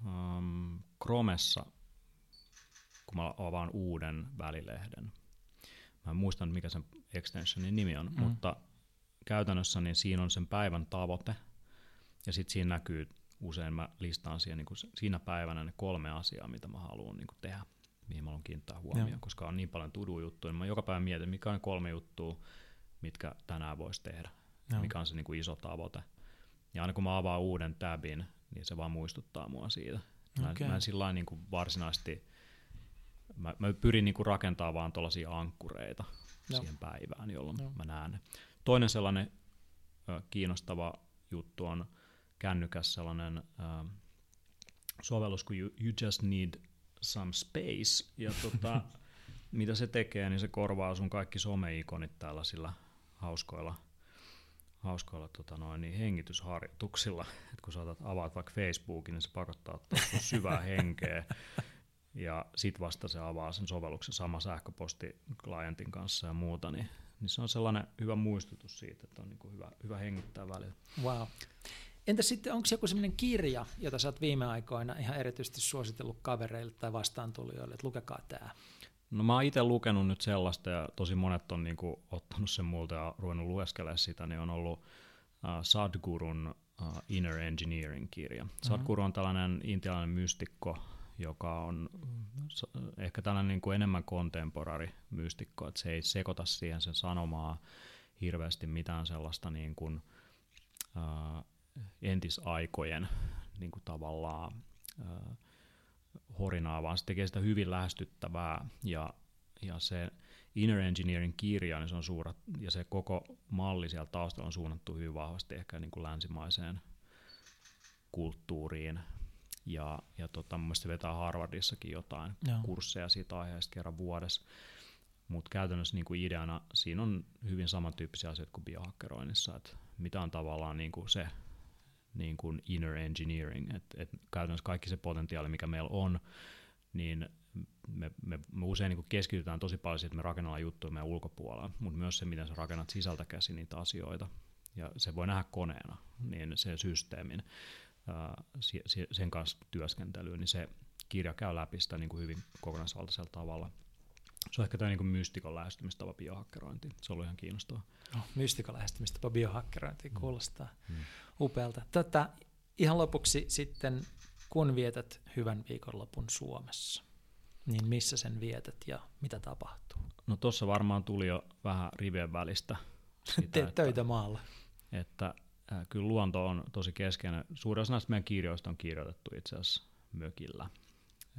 S2: um, Chromessa, kun mä avaan uuden välilehden. Mä en muista mikä sen extensionin nimi on, mm. mutta käytännössä niin siinä on sen päivän tavoite, ja sitten siinä näkyy usein, mä listaan siihen niin siinä päivänä ne kolme asiaa, mitä mä haluan niin tehdä, mihin mä haluan kiinnittää huomioon,
S1: Joo.
S2: koska on niin paljon tudu-juttuja, niin mä joka päivä mietin, mikä on ne kolme juttua, mitkä tänään voisi tehdä,
S1: Joo.
S2: mikä on se niin kuin iso tavoite. Ja aina kun mä avaan uuden tabin, niin se vaan muistuttaa mua siitä. Mä, okay. mä en sillä niin kuin varsinaisesti, mä, mä pyrin niin kuin rakentamaan vaan tuollaisia ankkureita
S1: Joo.
S2: siihen päivään, jolloin
S1: Joo.
S2: mä näen ne. Toinen sellainen ö, kiinnostava juttu on kännykäs sellainen ö, sovellus kuin you, you Just Need Some Space. Ja tota, mitä se tekee, niin se korvaa sun kaikki someikonit tällaisilla hauskoilla, hauskoilla tota noin, niin hengitysharjoituksilla. Et kun saatat avaat vaikka Facebookin, niin se pakottaa ottaa syvää henkeä. Ja sit vasta se avaa sen sovelluksen sama sähköposti klientin kanssa ja muuta, niin, niin se on sellainen hyvä muistutus siitä, että on niin kuin hyvä, hyvä hengittää välillä.
S1: Wow. Entä sitten, onko joku sellainen kirja, jota sä oot viime aikoina ihan erityisesti suositellut kavereille tai vastaantulijoille, että lukekaa tämä?
S2: No mä oon itse lukenut nyt sellaista, ja tosi monet on niinku ottanut sen multa ja ruvennut lueskelemaan sitä, niin on ollut uh, Sadhgurun uh, Inner Engineering-kirja. Mm-hmm. Sadhguru on tällainen intialainen mystikko, joka on ehkä tällainen niin kuin enemmän kontemporari mystikko, että se ei sekoita siihen sen sanomaa hirveästi mitään sellaista niin kuin, uh, entisaikojen niin kuin tavallaan uh, horinaa, vaan se tekee sitä hyvin lähestyttävää ja, ja se Inner Engineering kirja, niin se on suurat, ja se koko malli siellä taustalla on suunnattu hyvin vahvasti ehkä niin kuin länsimaiseen kulttuuriin, ja, ja tota, mun se vetää Harvardissakin jotain Joo. kursseja siitä aiheesta kerran vuodessa. Mutta käytännössä niin kuin ideana siinä on hyvin samantyyppisiä asioita kuin biohakkeroinnissa, että mitä on tavallaan niin kuin se niin kuin inner engineering, että et käytännössä kaikki se potentiaali, mikä meillä on, niin me, me, me usein niin keskitytään tosi paljon siihen, että me rakennetaan juttuja meidän ulkopuolella, mutta myös se, miten sä rakennat sisältä käsin niitä asioita, ja se voi nähdä koneena, niin se systeemin, ää, sen kanssa työskentelyyn, niin se kirja käy läpi sitä niin kuin hyvin kokonaisvaltaisella tavalla. Se on ehkä tämä niin mystikon lähestymistapa biohakkerointi. Se on ollut ihan kiinnostavaa.
S1: No, mystikon lähestymistapa biohakkerointi mm. kuulostaa mm. upealta. Tätä, ihan lopuksi sitten, kun vietät hyvän viikonlopun Suomessa, niin missä sen vietät ja mitä tapahtuu?
S2: No tuossa varmaan tuli jo vähän rivien välistä.
S1: Sitä, Teet töitä maalla.
S2: Että äh, kyllä luonto on tosi keskeinen. Suurin osa näistä meidän kirjoista on kirjoitettu itse asiassa mökillä.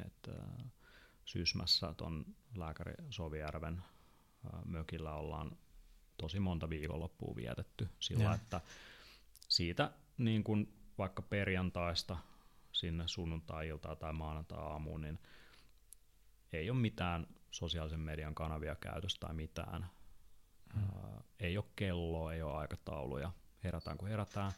S2: Että, äh, Sysmässä tuon lääkäri Sovijärven äh, mökillä ollaan tosi monta viikonloppua vietetty sillä, ja. että siitä niin kuin vaikka perjantaista sinne sunnuntai-iltaan tai maanantai-aamuun, niin ei ole mitään sosiaalisen median kanavia käytössä tai mitään. Hmm. Ää, ei ole kelloa, ei ole aikatauluja. Herätään kun herätään,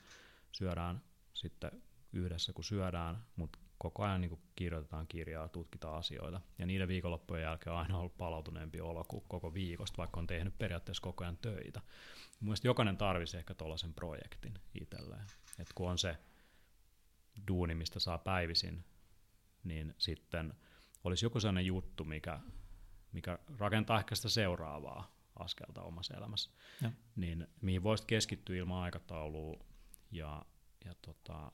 S2: syödään sitten yhdessä kun syödään, mutta koko ajan niin kirjoitetaan kirjaa, tutkitaan asioita. Ja niiden viikonloppujen jälkeen on aina ollut palautuneempi olo kuin koko viikosta, vaikka on tehnyt periaatteessa koko ajan töitä. Mielestäni jokainen tarvitsisi ehkä tuollaisen projektin itselleen. Et kun on se duuni, mistä saa päivisin, niin sitten olisi joku sellainen juttu, mikä, mikä rakentaa ehkä sitä seuraavaa askelta omassa elämässä, ja. niin mihin voisit keskittyä ilman aikataulua ja, ja tota,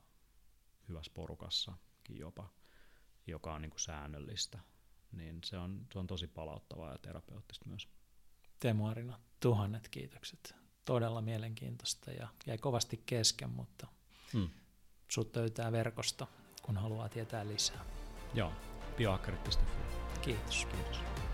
S2: hyvässä porukassa jopa, joka on niin kuin säännöllistä, niin se on, se on tosi palauttavaa ja terapeuttista myös.
S1: Teemu Arina, tuhannet kiitokset. Todella mielenkiintoista ja jäi kovasti kesken, mutta hmm. sut löytää verkosta, kun haluaa tietää lisää.
S2: Joo, biohakkerit.fi.
S1: Kiitos.
S2: Kiitos.